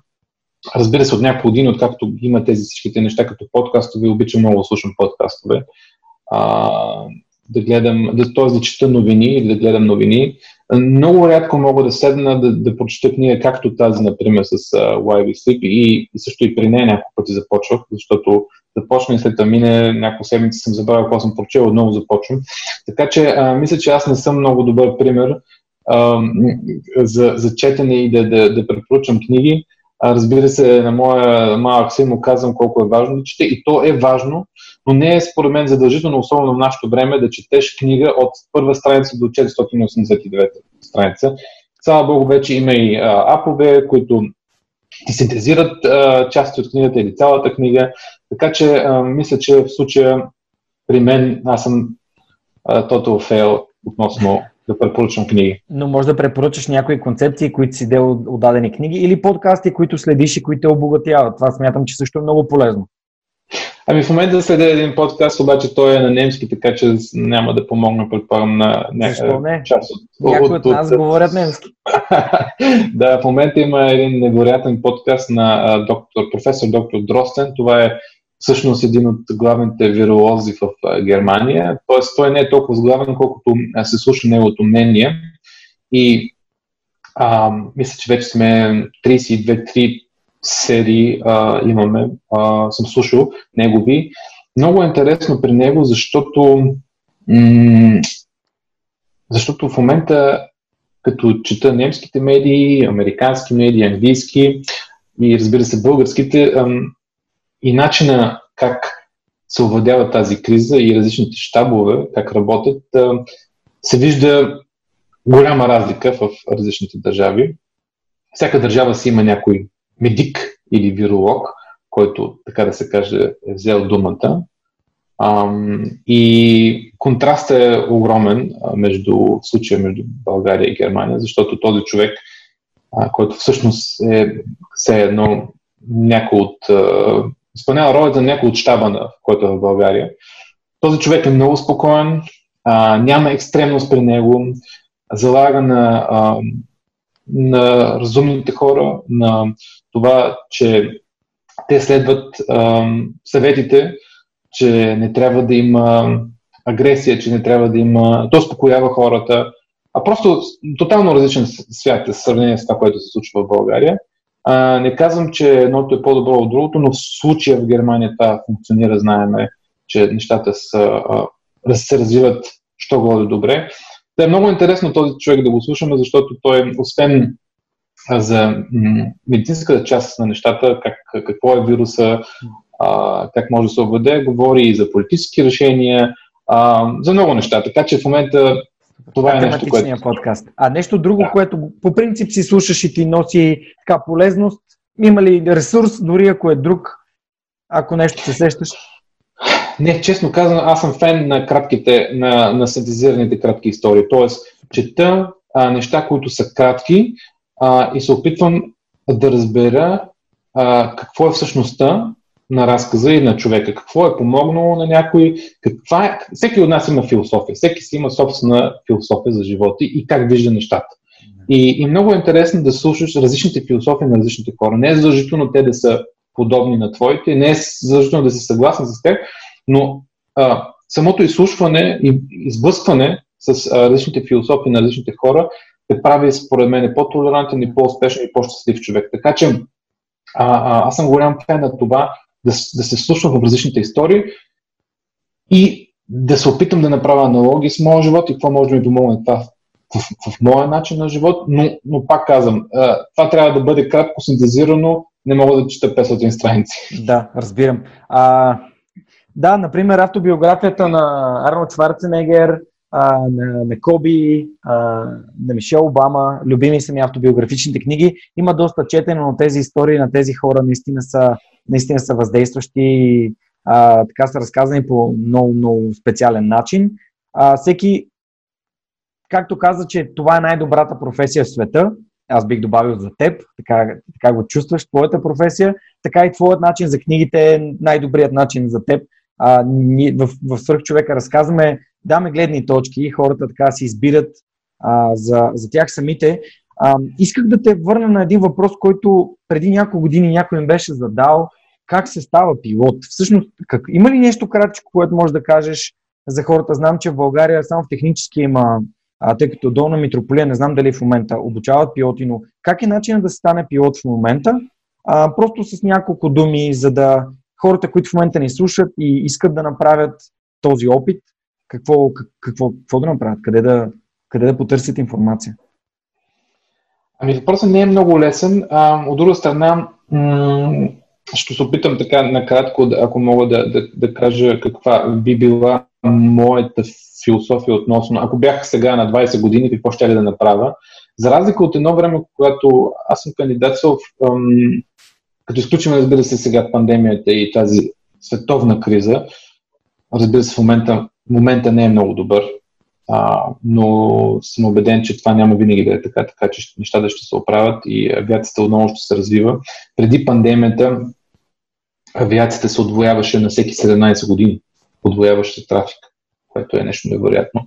Разбира се, от няколко години, откакто има тези всичките неща като подкастове, обичам много да слушам подкастове. А, да гледам, да, т.е. да чета новини или да гледам новини. Много рядко мога да седна да, да прочета книга, както тази, например, с uh, Why We Sleep и, и също и при нея няколко пъти започвах, защото започна и след да мине няколко седмици съм забравил какво съм прочел, отново започвам. Така че а, мисля, че аз не съм много добър пример а, за, за четене и да, да, да препоръчам книги. Разбира се, на моя малък син му казвам колко е важно да чете и то е важно, но не е според мен задължително, особено в нашето време, да четеш книга от първа страница до 489 страница. Слава Богу, вече има и а, апове, които ти синтезират а, части от книгата или цялата книга. Така че а, мисля, че в случая при мен аз съм total fail относно да препоръчвам книги. Но може да препоръчаш някои концепции, които си дел от дадени книги или подкасти, които следиш и които те обогатяват. Това смятам, че също е много полезно. Ами в момента следя един подкаст, обаче той е на немски, така че няма да помогна, предполагам, на някаква не? част от... Някои от, от нас от... говорят немски. да, в момента има един невероятен подкаст на доктор, професор доктор Дростен. Това е всъщност един от главните виролози в Германия. Тоест, той не е толкова главен, колкото се слуша неговото мнение. И а, мисля, че вече сме 32-3 серии а, имаме, а, съм слушал негови. Много е интересно при него, защото м- Защото в момента, като чета немските медии, американски медии, английски и разбира се българските, и начина как се овладява тази криза и различните щабове, как работят, се вижда голяма разлика в различните държави. Всяка държава си има някой медик или виролог, който, така да се каже, е взел думата. и контрастът е огромен между случая между България и Германия, защото този човек, който всъщност е все едно някой от изпълнява ролята на някой от щаба, на, който е в България. Този човек е много спокоен, а, няма екстремност при него, залага на, а, на разумните хора, на това, че те следват а, съветите, че не трябва да има агресия, че не трябва да има... То успокоява хората, а просто тотално различен свят в сравнение с това, което се случва в България. А, не казвам, че едното е по-добро от другото, но в случая в Германия това функционира, знаеме, че нещата са, а, се развиват що годе добре. Та е много интересно този човек да го слушаме, защото той, освен за медицинската част на нещата, как, какво е вируса, а, как може да се обведе, говори и за политически решения, а, за много неща. Така че в момента това е нещо, което... подкаст. А нещо друго, да. което по принцип си слушаш и ти носи така полезност, има ли ресурс, дори ако е друг, ако нещо се сещаш? Не, честно казано, аз съм фен на кратките, на, на синтезираните кратки истории. Тоест, чета а, неща, които са кратки а, и се опитвам да разбера а, какво е всъщността на разказа и на човека. Какво е помогнало на някой, каква е... Всеки от нас има философия, всеки си има собствена философия за живота и как вижда нещата. И, и много е интересно да слушаш различните философии на различните хора. Не е задължително те да са подобни на твоите, не е задължително да си съгласен с теб, но а, самото изслушване и изблъскване с а, различните философии на различните хора те прави, според мен, по-толерантен и по-успешен и по-щастлив човек. Така че а, а, аз съм голям фен на това да, да се слушам в различните истории и да се опитам да направя аналогии с моя живот и какво може да ми помогне това в, в, в моя начин на живот, но, но пак казвам, това трябва да бъде кратко синтезирано, не мога да чета 500 страници. Да, разбирам. А, да, например, автобиографията на Арнолд Шварценегер, а, на, на Коби, а, на Мишел Обама, любими са ми автобиографичните книги. Има доста четене, но тези истории на тези хора наистина са, наистина са въздействащи и така са разказани по много, много специален начин. А, всеки, както каза, че това е най-добрата професия в света, аз бих добавил за теб, така, така го чувстваш, твоята професия, така и твоят начин за книгите е най-добрият начин за теб. А, ние в, в Свърх човека разказваме даме гледни точки и хората така си избират а, за, за тях самите. А, исках да те върна на един въпрос, който преди няколко години някой им беше задал. Как се става пилот? Всъщност, как, има ли нещо кратко, което можеш да кажеш за хората? Знам, че в България само в технически има, а, тъй като долна митрополия, не знам дали в момента обучават пилоти, но как е начинът да се стане пилот в момента? А, просто с няколко думи, за да хората, които в момента ни слушат и искат да направят този опит, какво, какво, какво да направят, къде да, къде да потърсят информация? Ами въпросът не е много лесен. А, от друга страна, м- ще се опитам така накратко, ако мога да, да, да кажа каква би била моята философия относно, ако бях сега на 20 години, какво ще ли да направя. За разлика от едно време, когато аз съм кандидатствал, като изключим, разбира се, сега пандемията и тази световна криза, разбира се, в момента момента не е много добър, а, но съм убеден, че това няма винаги да е така, така че нещата ще се оправят и авиацията отново ще се развива. Преди пандемията авиацията се отвояваше на всеки 17 години, отвояваща трафик, което е нещо невероятно.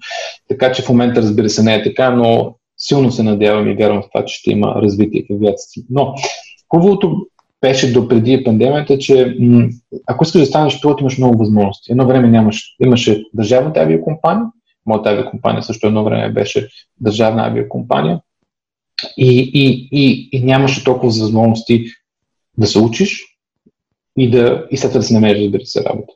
Така че в момента, разбира се, не е така, но силно се надявам и вярвам в това, че ще има развитие в авиацията. Но хубавото беше до преди пандемията, че м- ако искаш да станеш пилот, имаш много възможности. Едно време нямаш, имаше държавната авиакомпания, моята авиакомпания също едно време беше държавна авиакомпания и, и, и, и нямаше толкова възможности да се учиш и, да, и след това да се намериш, разбира се, работа.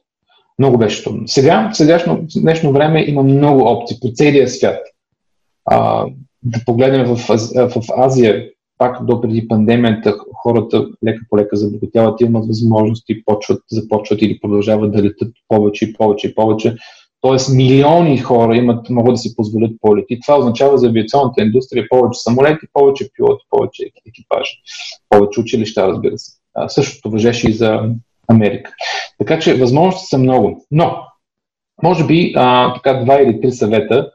Много беше трудно. Сега, в сегашно днешно време има много опции по целия свят. А, да погледнем в, в Азия, пак до преди пандемията, хората лека по лека забогатяват, имат възможности, почват, започват или продължават да летат повече и повече и повече. Тоест милиони хора имат, могат да си позволят полети. Това означава за авиационната индустрия повече самолети, повече пилоти, повече екипажи, повече училища, разбира се. А, същото въжеше и за Америка. Така че възможности са много. Но, може би, а, така два или три съвета,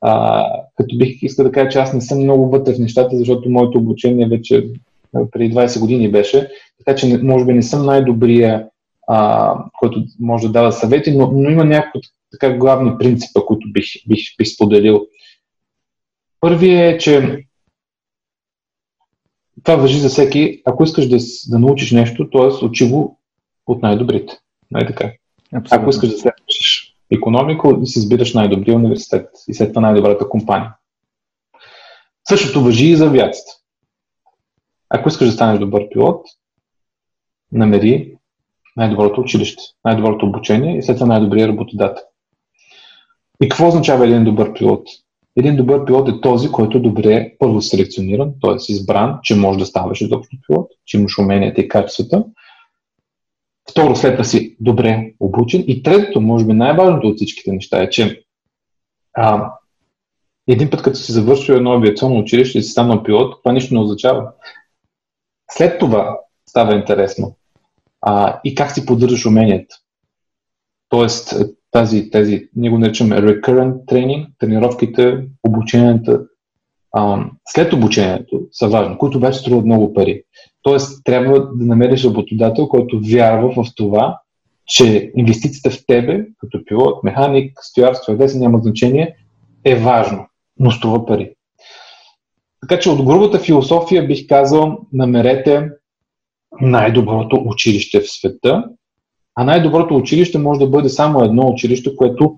а, като бих искал да кажа, че аз не съм много вътре в нещата, защото моето обучение вече преди 20 години беше, така че може би не съм най-добрия, а, който може да дава съвети, но, но има някои така главни принципа, които бих, бих, бих споделил. Първият е, че това въжи за всеки. Ако искаш да, да научиш нещо, т.е. учи го от най-добрите. Най- така. Абсолютно. Ако искаш да следваш економика, си избираш най-добрия университет и след това най-добрата компания. Същото въжи и за авиацията. Ако искаш да станеш добър пилот, намери най-доброто училище, най-доброто обучение и след това най-добрия работодател. И какво означава един добър пилот? Един добър пилот е този, който е добре първо селекциониран, т.е. избран, че може да ставаш изобщо пилот, че имаш уменията и качествата. Второ, след това си добре обучен. И третото, може би най-важното от всичките неща е, че а, един път като си завършил едно авиационно училище и си станал пилот, това нищо не означава. След това става интересно. А, и как си поддържаш уменията. Тоест, тази, тези, ние го наричаме recurrent training, тренировките, обученията, след обучението са важни, които вече струват много пари. Тоест, трябва да намериш работодател, който вярва в това, че инвестицията в тебе, като пилот, механик, стюард, стюардеса, няма значение, е важно, но струва пари. Така че от грубата философия бих казал, намерете най-доброто училище в света, а най-доброто училище може да бъде само едно училище, което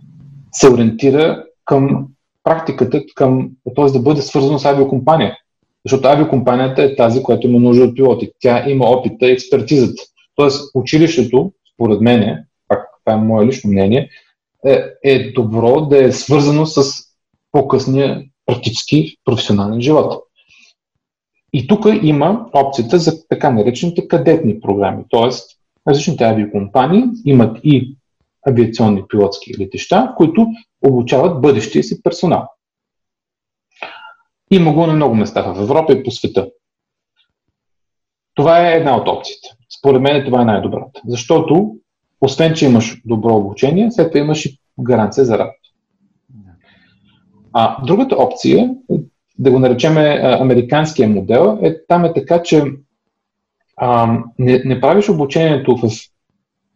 се ориентира към практиката, към, т.е. да бъде свързано с авиокомпания. Защото авиокомпанията е тази, която има нужда от пилоти. Тя има опита и експертизата. Тоест училището, според мен, пак това е мое лично мнение, е, е добро да е свързано с по-късния практически професионален живот. И тук има опцията за така наречените кадетни програми, т.е. различните авиокомпании имат и авиационни пилотски летища, които обучават бъдещия си персонал. Има го на много места в Европа и по света. Това е една от опциите. Според мен това е най-добрата. Защото, освен, че имаш добро обучение, след това имаш и гаранция за работа. А другата опция, да го наречем американския модел, е там е така, че а, не, не правиш обучението в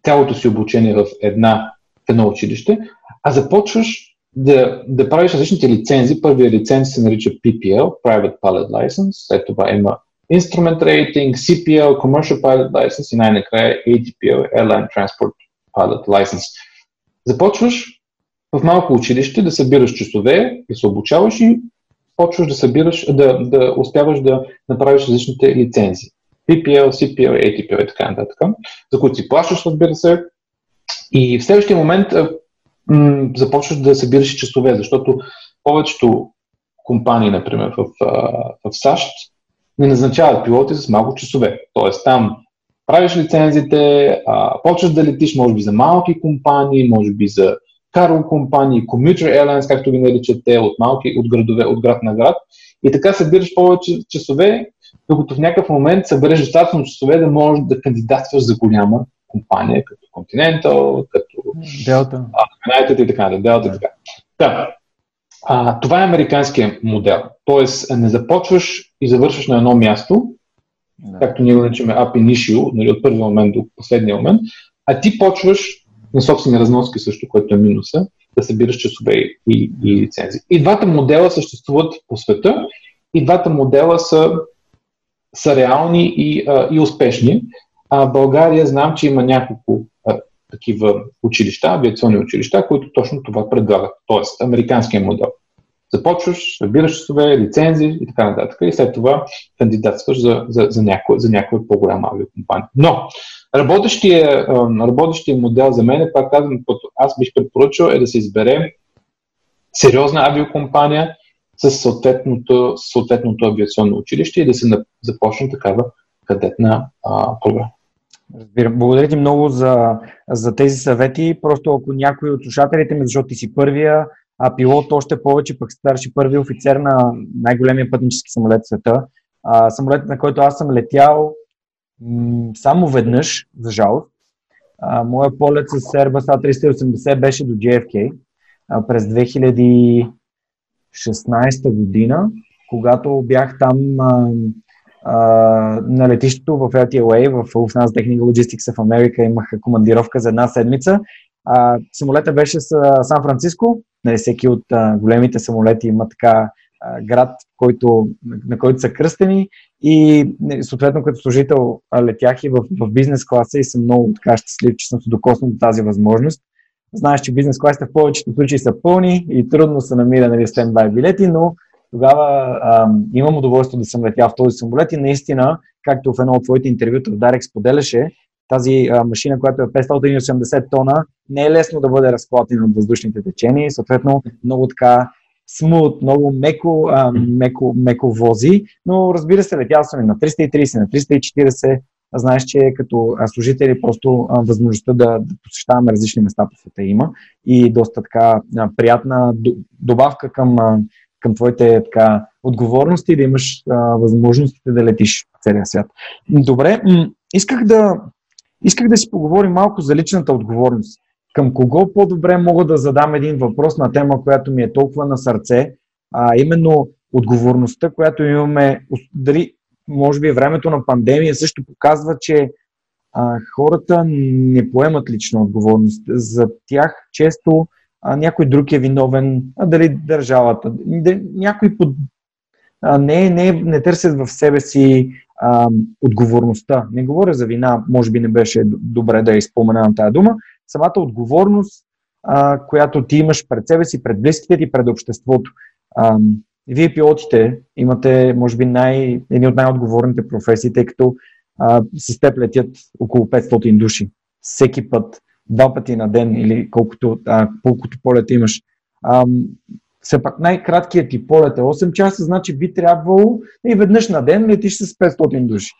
цялото си обучение в една в едно училище, а започваш да, да правиш различните лицензи. Първият лиценз се нарича PPL, Private Pilot License, след това има Instrument Rating, CPL, Commercial Pilot License и най-накрая ATPL, Airline Transport Pilot License. Започваш в малко училище да събираш часове, да се обучаваш и почваш да събираш, да, да успяваш да направиш различните лицензи. PPL, CPL, ATPL и така нататък, за които си плащаш, разбира се. И в следващия момент м- започваш да събираш часове, защото повечето компании, например, в, в САЩ, не назначават пилоти с малко часове. Тоест там правиш лицензите, а, почваш да летиш, може би за малки компании, може би за карго компании, commuter airlines, както ги наричат те, от малки, от градове, от град на град. И така събираш повече часове, докато в някакъв момент събереш достатъчно часове да можеш да кандидатстваш за голяма компания, като Continental, като Delta. United и така. Delta и така. Да. А, това е американския модел. Тоест, не започваш и завършваш на едно място, да. както ние го наричаме up initio, нали, от първия момент до последния момент, а ти почваш на собствени разноски също, което е минуса, да събираш часове и, и лицензи. И двата модела съществуват по света, и двата модела са, са реални и, а, и успешни. А България знам, че има няколко а, такива училища, авиационни училища, които точно това предлагат. Тоест, американския модел. Започваш, събираш часове, лицензи и така нататък. И след това кандидатстваш за, за, за, някоя, за някоя по-голяма авиакомпания. Но работещия, работещия модел за мен, пак казвам, аз бих препоръчал е да се избере сериозна авиокомпания с съответното, съответното авиационно училище и да се започне такава кадетна а, програма. Благодаря ти много за, за тези съвети. Просто ако някой от слушателите ми, защото ти си първия, а пилот още повече, пък старши първи офицер на най-големия пътнически самолет в света. А, самолет, на който аз съм летял м- само веднъж, за жалост. А, моя полет с Airbus A380 беше до JFK а, през 2016 година, когато бях там а, а, на летището в LTLA, в Lufthansa Technical Logistics в Америка, имах командировка за една седмица. А, самолета беше с Сан Франциско, нали, всеки от а, големите самолети има така град, който, на който са кръстени и нали, съответно като служител летях и в, в бизнес класа и съм много така щастлив, че съм се докоснал до тази възможност. Знаеш, че бизнес класите в повечето случаи са пълни и трудно се намира нали, стендбай билети, но тогава а, имам удоволствие да съм летял в този самолет и наистина, както в едно от твоите интервюта в Дарек споделяше, тази а, машина, която е 580 тона, не е лесно да бъде разклатена от въздушните течения и съответно много така смут, много меко, а, меко, меко вози, но разбира се, летял съм и на 330, на 340, знаеш, че като служители просто възможността да, да посещаваме различни места по света има и доста така приятна добавка към, към твоите така, отговорности да имаш а, възможностите да летиш в целия свят. Добре, исках да, исках да си поговорим малко за личната отговорност. Към кого по-добре мога да задам един въпрос на тема, която ми е толкова на сърце, а именно отговорността, която имаме, дали може би времето на пандемия също показва, че а, хората не поемат лична отговорност. За тях често а, някой друг е виновен, а дали държавата, някой под, а, не, не, не търсят в себе си а, отговорността. Не говоря за вина, може би не беше добре да изпоменавам тази дума. Самата отговорност, а, която ти имаш пред себе си, пред близките ти, пред обществото. А, вие пилотите имате, може би, най, едни от най-отговорните професии, тъй като а, с теб летят около 500 души. Всеки път два пъти на ден или колкото, а, колкото полет имаш. А, все пак най-краткият ти полет е 8 часа, значи би трябвало и веднъж на ден летиш с 500 души.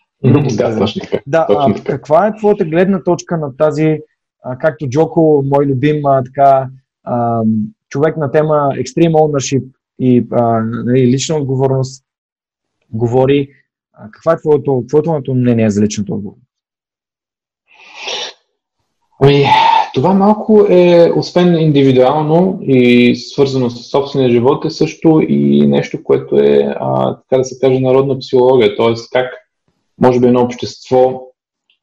Да, точно Да, а, каква е твоята гледна точка на тази, а, както Джоко, мой любим а, така, а, човек на тема Extreme Ownership и а, нали, лична отговорност, говори. А, каква е твоето, твоето мнение за личната отговорност? Ами, това малко е, освен индивидуално и свързано с собствения живот, е също и нещо, което е, а, така да се каже, народна психология, т.е. как може би едно общество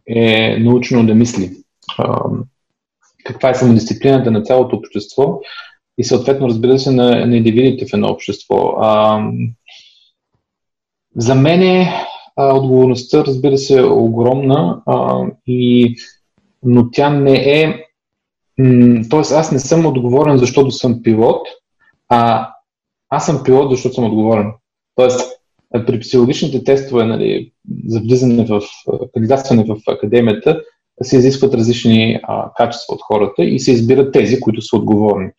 е научено да мисли. А, каква е самодисциплината на цялото общество и съответно, разбира се, на, на индивидите в едно общество. А, за мен е, а, отговорността, разбира се, е огромна а, и но тя не е. Тоест, аз не съм отговорен, защото съм пилот, а аз съм пилот, защото съм отговорен. Тоест, при психологичните тестове нали, за влизане в кандидатстване в академията се изискват различни а, качества от хората и се избират тези, които са отговорни.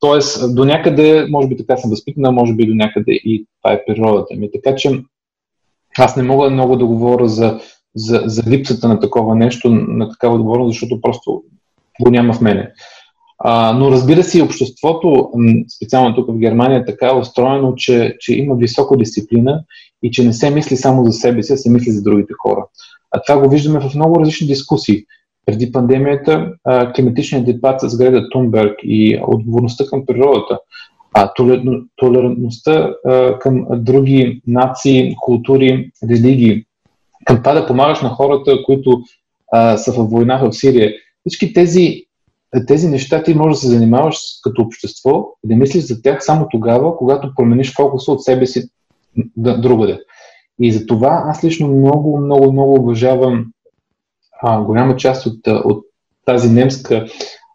Тоест, до някъде, може би така съм възпитана, може би до някъде и това е природата ми. Така че аз не мога много да говоря за за, за липсата на такова нещо, на такава отговорност, защото просто го няма в мене. А, но разбира се, обществото, специално тук в Германия, така е устроено, че, че има висока дисциплина и че не се мисли само за себе си, а се мисли за другите хора. А това го виждаме в много различни дискусии. Преди пандемията, а, климатичният дебат с Греда Тунберг и отговорността към природата, а, толерантността а, към други нации, култури, религии, към това да помагаш на хората, които а, са в война в Сирия. Всички тези, тези неща ти можеш да се занимаваш като общество и да мислиш за тях само тогава, когато промениш фокуса от себе си другаде. И за това аз лично много, много, много уважавам а, голяма част от, от тази немска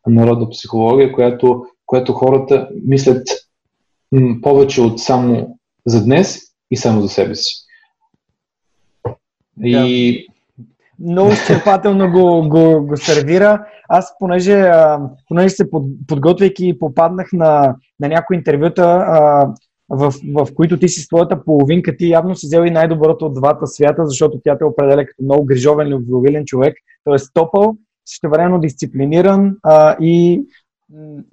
народна психология, която, която хората мислят м, повече от само за днес и само за себе си. И... Много изчерпателно го, го, го сервира. Аз, понеже, понеже се под, подготвяйки, попаднах на, на някои интервюта, а, в, в които ти си с твоята половинка, ти явно си взел и най-доброто от двата свята, защото тя те определя като много грижовен, любвилен човек, т.е. топъл, същевременно дисциплиниран а, и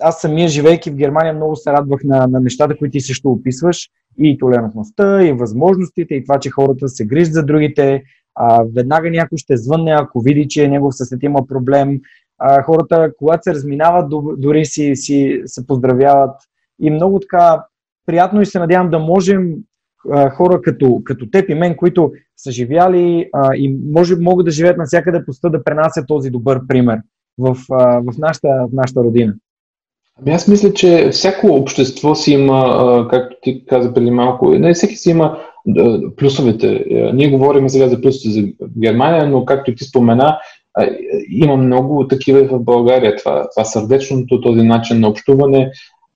аз самия, живейки в Германия, много се радвах на, на нещата, които ти също описваш и толерантността, и възможностите, и това, че хората се грижат за другите. А, веднага някой ще звънне, ако види, че негов съсед има проблем. А, хората, когато се разминават, дори си, си се поздравяват. И много така приятно и се надявам да можем хора като, като теб и мен, които са живяли а, и може, могат да живеят навсякъде по да пренасят този добър пример в, а, в, нашата, в нашата родина. Ами аз мисля, че всяко общество си има, както ти каза преди малко, не всеки си има плюсовете. Ние говорим сега за плюсовете за Германия, но както ти спомена, има много такива в България. Това, това сърдечното, този начин на общуване,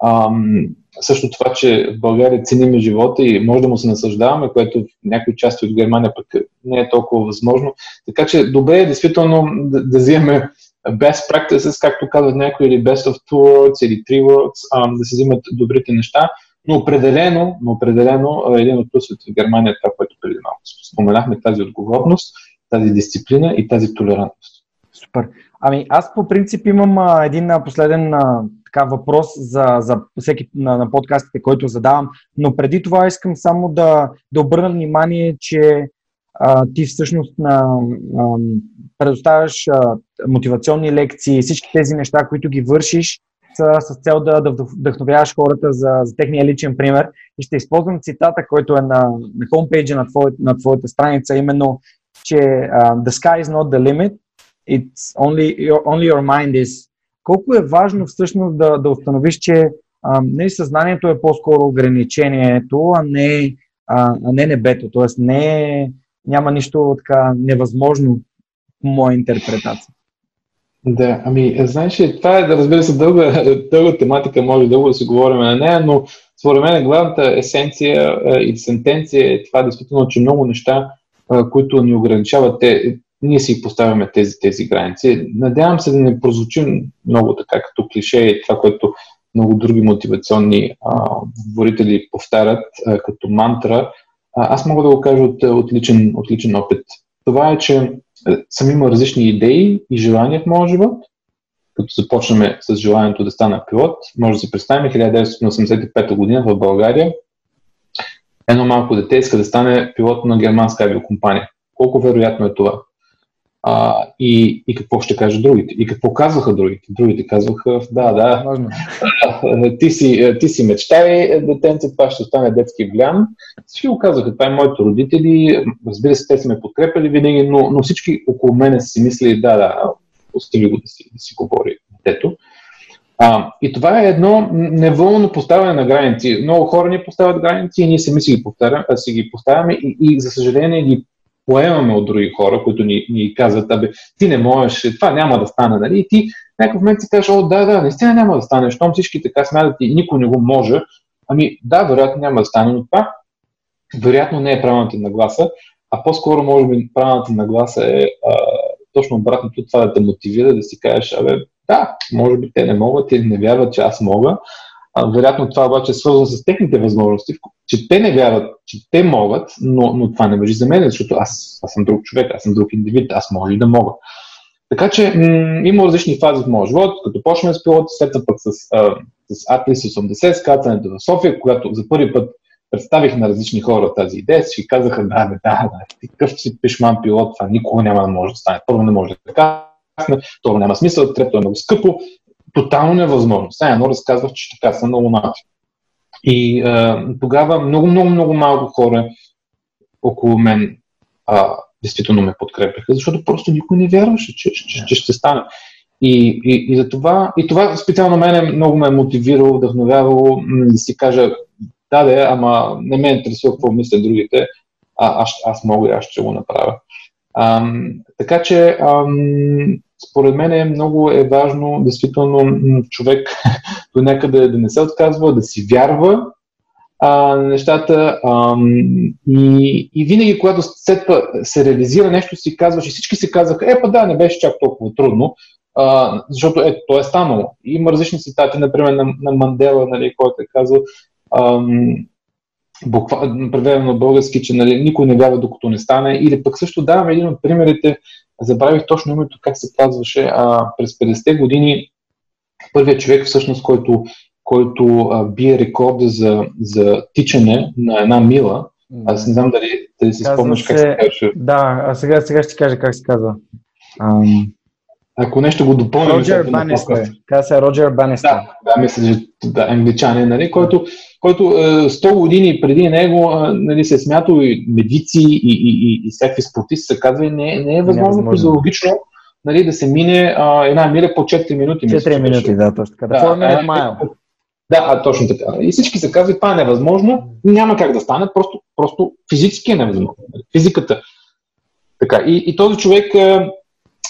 ам, също това, че в България цениме живота и може да му се насъждаваме, което в някои части от Германия пък не е толкова възможно. Така че добре е действително да, да вземем best practices, както казват някои, или best of two words, или three words, да се взимат добрите неща. Но определено, но определено един от плюсовете в Германия е това, което преди малко споменахме, тази отговорност, тази дисциплина и тази толерантност. Супер. Ами аз по принцип имам а, един а, последен а, така, въпрос за, за всеки на, на подкастите, който задавам, но преди това искам само да, да обърна внимание, че а, ти всъщност на, а, предоставяш а, мотивационни лекции, всички тези неща, които ги вършиш, са с цел да, да вдъхновяваш хората за, за техния личен пример. И ще използвам цитата, който е на, на хомпейджа на, твой, на твоята страница, именно, че uh, the sky is not the limit, it's only your, only your mind is. Колко е важно всъщност да, да установиш, че uh, не съзнанието е по-скоро ограничението, а не, а, а не небето. Тоест не, няма нищо така невъзможно по моя интерпретация. Да, ами, знаеш това е, да разбира се, дълга, дълга тематика, може дълго да си говорим на нея, но според мен главната есенция и сентенция е това действително, че много неща, които ни ограничават, те, ние си поставяме тези, тези граници. Надявам се да не прозвучим много така като клише и това, което много други мотивационни а, говорители повтарят а, като мантра. А, аз мога да го кажа от, от, личен, от личен опит. Това е, че съм имал различни идеи и желания в моя живот. Като започнем с желанието да стана пилот, може да си представим 1985 година в България. Едно малко дете иска да стане пилот на германска авиокомпания. Колко вероятно е това? А, и, и какво ще кажат другите? И какво казваха другите? Другите казваха, да, да, ти си, ти си мечтай, детенце, това ще стане детски влиян. Всички го казваха, това е моите родители, разбира се, те са ме подкрепили винаги, но, но всички около мене си мислили, да, да, остави го да си, да си говори детето. А, и това е едно неволно поставяне на граници. Много хора ни поставят граници и ние сами си ги, повтарям, си ги поставяме и, и за съжаление ги поемаме от други хора, които ни, ни казват, абе, ти не можеш, това няма да стане, нали? И ти някакъв момент си кажеш, о, да, да, наистина няма да стане, щом всички така смятат и никой не го може. Ами, да, вероятно няма да стане, но това вероятно не е правилната нагласа, а по-скоро, може би, правилната нагласа е а, точно обратното, това да те мотивира, да си кажеш, абе, да, може би те не могат или не вярват, че аз мога, а, вероятно това обаче е свързано с техните възможности, че те не вярват, че те могат, но, но това не въжи за мен, защото аз, аз съм друг човек, аз съм друг индивид, аз може и да мога. Така че м- има различни фази в моя живот, като почнем с пилот, след това пък с, а, с Atlas 80, с кацането в София, когато за първи път представих на различни хора тази идея, всички казаха, да, да, да, да, такъв си пешман пилот, това никога няма да може да стане. Първо не може да така, второ няма смисъл, трето е много скъпо, тотално невъзможно. Сега едно разказвах, че така съм на Луната. И а, тогава много, много, много малко хора около мен а, действително ме подкрепяха, защото просто никой не вярваше, че, че, че ще стане. И, и, и, за това, и това специално мене много ме е мотивирало, вдъхновявало да си кажа, да, да, ама не ме интересува какво мислят другите, а, аз, аз мога и аз ще го направя. Ам, така че ам, според мен е много е важно действително човек до някъде да не се отказва, да си вярва а, нещата а, и, и винаги, когато след се реализира нещо, си казваш и всички си казаха, е, па да, не беше чак толкова трудно, а, защото ето, то е станало. Има различни цитати, например, на, на Мандела, нали, който е казал, буквално преведено на български, че нали, никой не вярва докато не стане. Или пък също давам един от примерите, забравих точно името, как се казваше, а, през 50-те години първият човек всъщност, който, който а, бие рекорда за, за тичане на една мила, аз не знам дали, дали си спомняш как се казваше. Да, а сега, сега ще кажа как се казва. Ам... Ако нещо го допълним... Роджер Банестър. Казва се Роджер Банестър. Да, да, мисля, че да, англичанин, нали, който, който е, 100 години преди него е, нали, се е смятал и медици и, и, и, и всякакви спортисти се казва, не, не е възможно физиологично нали, да се мине а, една миля по 4 минути. 4 мисля, минути, да, точно така. Да, да, е, майл. Да, точно така. И всички се казват, това е невъзможно, няма как да стане, просто, просто физически е невъзможно. Физиката. Така. И, и този човек,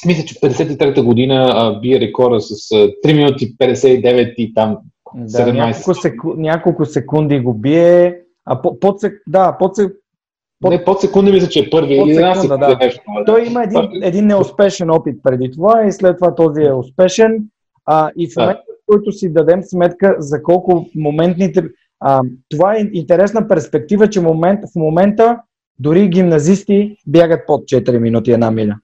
мисля, че 53-та година а, бие рекорда с а, 3 минути 59 и там 17. Да, няколко, секу... няколко секунди го бие, а по, под, сек... да, под, сек... под... Не, под секунда мисля, че е първи. Под секунда, секунда да. Нещо, Той има един, един неуспешен опит преди това и след това този е успешен. А, и в момента, да. в който си дадем сметка за колко моментните... А, това е интересна перспектива, че момент, в момента дори гимназисти бягат под 4 минути една миля.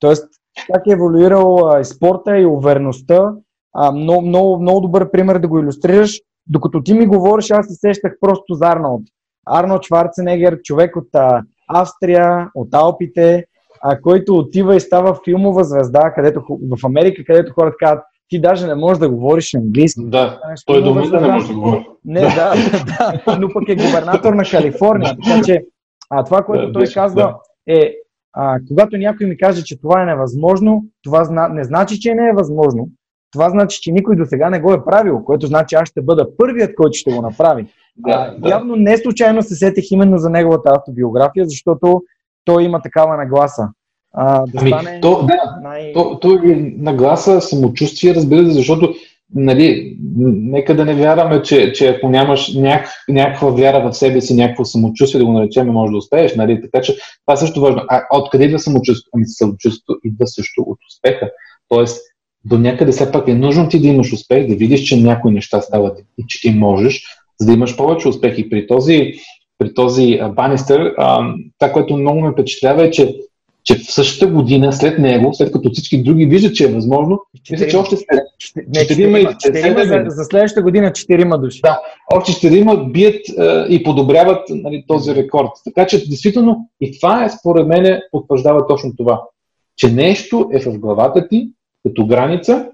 Тоест, как е еволюирал а, спорта и увереността. А, много, много, много добър пример да го иллюстрираш. Докато ти ми говориш, аз се сещах просто за Арнолд. Арнолд Шварценегер, човек от а, Австрия, от Алпите, а, който отива и става филмова звезда, където, в Америка, където хората казват, ти даже не можеш да говориш английски. Да, той до не може да говори. Не, да, да, да, но пък е губернатор на Калифорния. Така че а, това, което да, той казва да. е, а, когато някой ми каже, че това е невъзможно, това зна... не значи, че не е възможно. Това значи, че никой до сега не го е правил, което значи аз ще бъда първият, който ще го направи. Да, а, да. Явно не случайно се сетих именно за неговата автобиография, защото той има такава нагласа. А, да ами, стане то, да, най... то, то е нагласа, самочувствие, разбира се, защото нали, нека да не вярваме, че, че ако нямаш няк, някаква вяра в себе си, някакво самочувствие, да го наречем, може да успееш. Нали? Така че това е също важно. А откъде идва самочувствие? Ами самочувствието идва също от успеха. Тоест, до някъде все пак е нужно ти да имаш успех, да видиш, че някои неща стават и че ти можеш, за да имаш повече успехи. При този, при този Банистър, това, което много ме впечатлява е, че че в същата година след него, след като всички други виждат, че е възможно, мисля, че още четирима, за, за следващата година четирима души. Да, още четирима бият е, и подобряват нали, този рекорд. Така че, действително, и това е, според мен, потвърждава точно това, че нещо е в главата ти като граница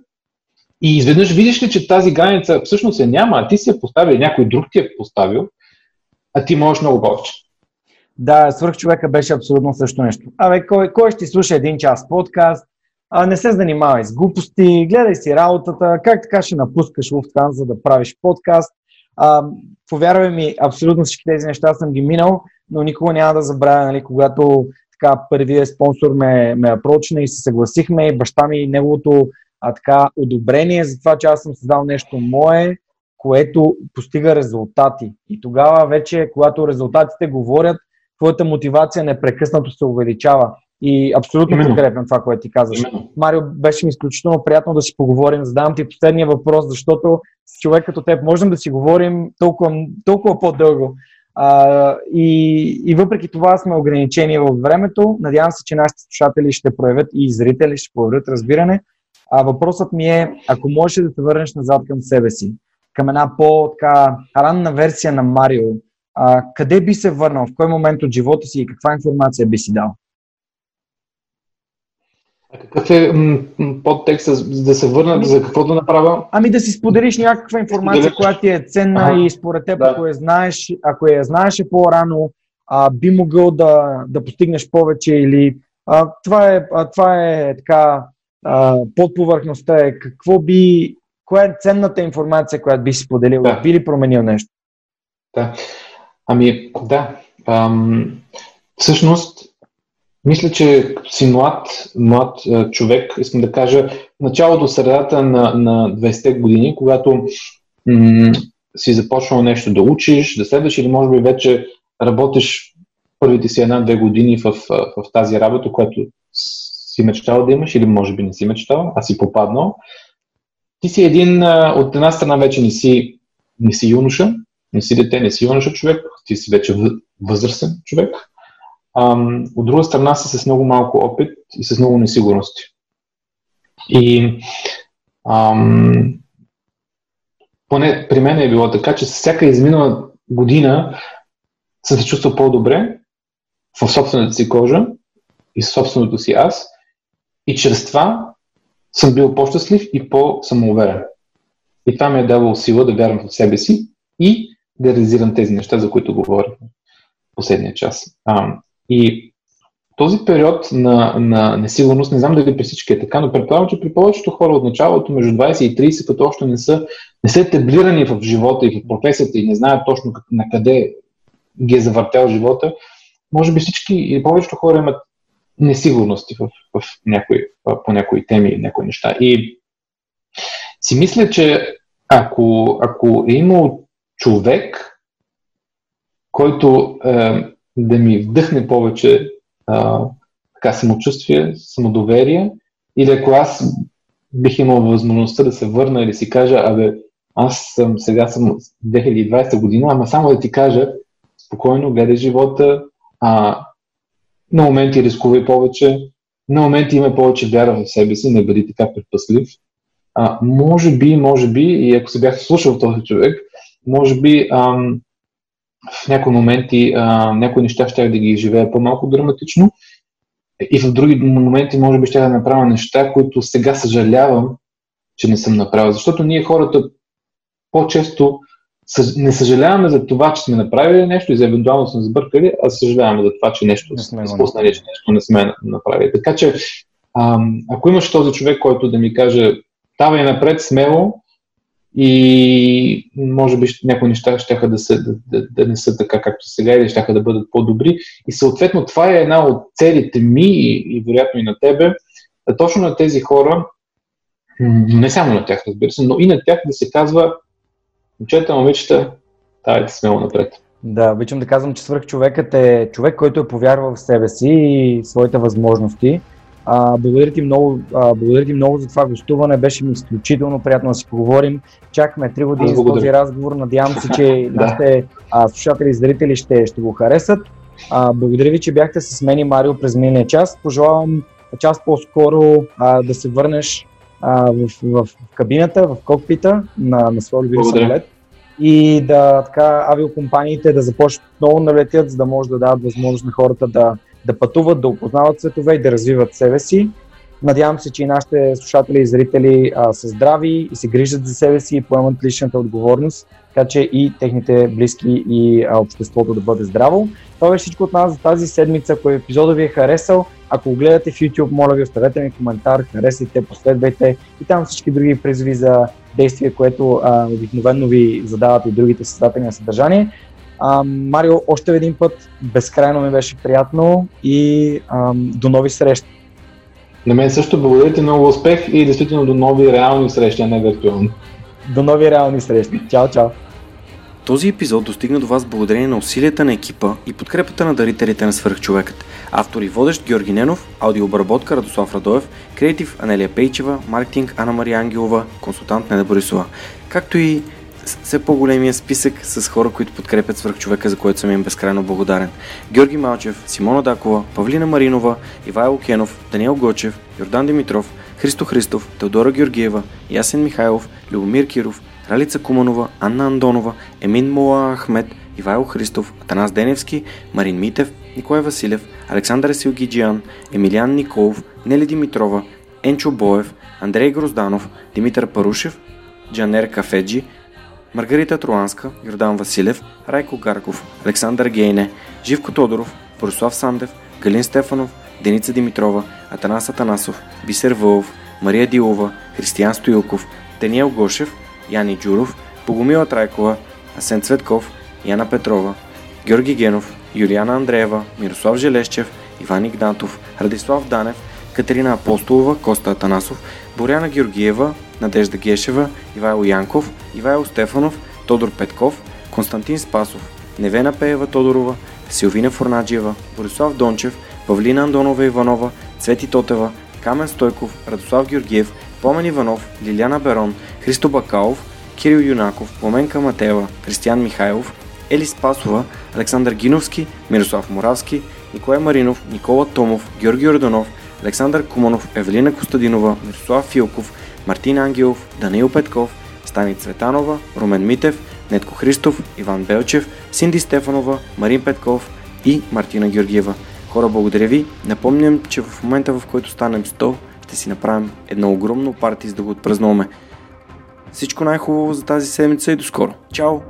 и изведнъж видиш ли, че тази граница всъщност се няма, а ти си я поставил, някой друг ти е поставил, а ти можеш много повече. Да, свърх човека беше абсолютно също нещо. Абе, кой, кой ще слуша един час подкаст? А, не се занимавай с глупости, гледай си работата, как така ще напускаш Lufthansa за да правиш подкаст. А, повярвай ми, абсолютно всички тези неща съм ги минал, но никога няма да забравя, нали, когато така първият спонсор ме, ме апрочна и се съгласихме и баща ми неговото а, така, одобрение за това, че аз съм създал нещо мое, което постига резултати. И тогава вече, когато резултатите говорят, твоята мотивация непрекъснато се увеличава. И абсолютно Именно. подкрепям това, което ти казваш. Именно. Марио, беше ми изключително приятно да си поговорим. Задавам ти последния въпрос, защото с човек като теб можем да си говорим толкова, толкова по-дълго. А, и, и въпреки това сме ограничени в времето. Надявам се, че нашите слушатели ще проявят и зрители ще проявят разбиране. А въпросът ми е, ако можеш да се върнеш назад към себе си, към една по-ранна версия на Марио, а, къде би се върнал, в кой момент от живота си и каква информация би си дал? А какъв е м- подтекст да се върна, ами, за какво да направя? Ами да си споделиш някаква информация, споделиш. която ти е ценна ага. и според теб, да. ако я знаеш, ако я знаеше по-рано, а, би могъл да, да постигнеш повече или а, това, е, а, това е така а, под повърхността е какво би, коя е ценната информация, която би си споделил, да. би ли променил нещо? Да. Ами, да. Ам, всъщност, мисля, че си млад, млад човек, искам да кажа, началото, средата на, на 20-те години, когато м- си започнал нещо да учиш, да следваш или може би вече работиш първите си една-две години в, в, в тази работа, която си мечтал да имаш или може би не си мечтал, а си попаднал. Ти си един, от една страна вече не си, не си юноша, не си дете, не си юноша човек, ти си вече възрастен човек. От друга страна си с много малко опит и с много несигурности. И ам, поне при мен е било така, че всяка изминала година съм се чувствал по-добре в собствената си кожа и собственото си аз. И чрез това съм бил по-щастлив и по-самоуверен. И това ми е давало сила да вярвам в себе си и да реализирам тези неща, за които говорих в последния час. А, и този период на, на несигурност, не знам дали при всички е така, но предполагам, че при повечето хора от началото, между 20 и 30, като още не са, не са етаблирани в живота и в професията и не знаят точно на къде ги е завъртял живота, може би всички и повечето хора имат несигурности в, в някои, по някои теми и някои неща. И си мисля, че ако, ако е имал човек, който е, да ми вдъхне повече е, така самочувствие, самодоверие, или ако аз бих имал възможността да се върна или си кажа, абе, аз съм, сега съм 2020 година, ама само да ти кажа, спокойно гледай живота, а, на моменти рискувай повече, на моменти има повече вяра в себе си, не бъди така предпаслив. А, може би, може би, и ако се бях слушал този човек, може би ам, в някои моменти а, някои неща ще да ги живея по-малко драматично и в други моменти може би ще да направя неща, които сега съжалявам, че не съм направил. Защото ние хората по-често не съжаляваме за това, че сме направили нещо и за евентуално сме сбъркали, а съжаляваме за това, че нещо не сме изпуснали, че нещо не сме направили. Така че, ам, ако имаш този човек, който да ми каже, давай напред смело и може би някои неща ще да, се, да, да, да не са така както сега или ще да бъдат по-добри. И съответно това е една от целите ми и, и вероятно и на тебе, да точно на тези хора, не само на тях, разбира се, но и на тях да се казва Момчета, момичета, давайте смело напред. Да, обичам да казвам, че свърхчовекът е човек, който е повярвал в себе си и своите възможности. А, благодаря, ти много, а, благодаря ти много за това гостуване. Беше ми изключително приятно да си поговорим. Чакаме 3 години за този разговор. Надявам се, че нашите а, слушатели и зрители ще, ще го харесат. А, благодаря ви, че бяхте с мен и Марио през миналия час. Пожелавам час по-скоро а, да се върнеш а, в, в, в кабината, в кокпита на, на своя любим самолет и да така авиокомпаниите да започнат много да летят, за да може да дадат възможност на хората да, да пътуват, да опознават светове и да развиват себе си. Надявам се, че и нашите слушатели и зрители а, са здрави и се грижат за себе си и поемат личната отговорност, така че и техните близки и а, обществото да бъде здраво. Това беше всичко от нас за тази седмица. Ако епизода ви е харесал, ако го гледате в YouTube, моля ви, оставете ми коментар, харесайте, последвайте и там всички други призви за действия, което а, обикновено ви задават и другите създатели на съдържание. А, Марио, още един път, безкрайно ми беше приятно и а, до нови срещи. На мен също благодаря ти, много успех и действително до нови реални срещи, а не виртуални. До нови реални срещи. Чао, чао. Този епизод достигна до вас благодарение на усилията на екипа и подкрепата на дарителите на свърхчовекът. Автор и водещ Георги Ненов, аудиообработка Радослав Радоев, креатив Анелия Пейчева, маркетинг Анна Мария Ангелова, консултант Неда Борисова. Както и все по-големия списък с хора, които подкрепят свърхчовека, за което съм им безкрайно благодарен. Георги Малчев, Симона Дакова, Павлина Маринова, Ивайло Кенов, Даниел Гочев, Йордан Димитров, Христо Христов, Теодора Георгиева, Ясен Михайлов, Любомир Киров, Ралица Куманова, Анна Андонова, Емин Мола Ахмед, Ивайло Христов, Атанас Деневски, Марин Митев, Николай Василев, Александър Силгиджиан, Емилиан Николов, Нели Димитрова, Енчо Боев, Андрей Грозданов, Димитър Парушев, Джанер Кафеджи, Маргарита Труанска, Йордан Василев, Райко Гарков, Александър Гейне, Живко Тодоров, Борислав Сандев, Галин Стефанов, Деница Димитрова, Атанас Атанасов, Бисер Вълов, Мария Дилова, Християн Стоилков, Даниел Гошев, Яни Джуров, Богомила Трайкова, Асен Цветков, Яна Петрова, Георги Генов, Юлиана Андреева, Мирослав Желещев, Иван Игнатов, Радислав Данев, Катерина Апостолова, Коста Атанасов, Боряна Георгиева, Надежда Гешева, Ивайло Янков, Ивайло Стефанов, Тодор Петков, Константин Спасов, Невена Пеева Тодорова, Силвина Форнаджиева, Борислав Дончев, Павлина Андонова Иванова, Цвети Тотева, Камен Стойков, Радослав Георгиев, Помен Иванов, Лиляна Берон, Христо Бакалов, Кирил Юнаков, Пламенка Матева, Кристиян Михайлов, Ели Спасова, Александър Гиновски, Мирослав Моравски, Николай Маринов, Никола Томов, Георги Орданов, Александър Куманов, Евелина Костадинова, Мирослав Филков, Мартин Ангелов, Даниил Петков, Стани Цветанова, Румен Митев, Нетко Христов, Иван Белчев, Синди Стефанова, Марин Петков и Мартина Георгиева. Хора, благодаря ви. Напомням, че в момента в който станем 100, ще си направим едно огромно парти, за да го отпразнуваме. Всичко най-хубаво за тази седмица и до скоро. Чао!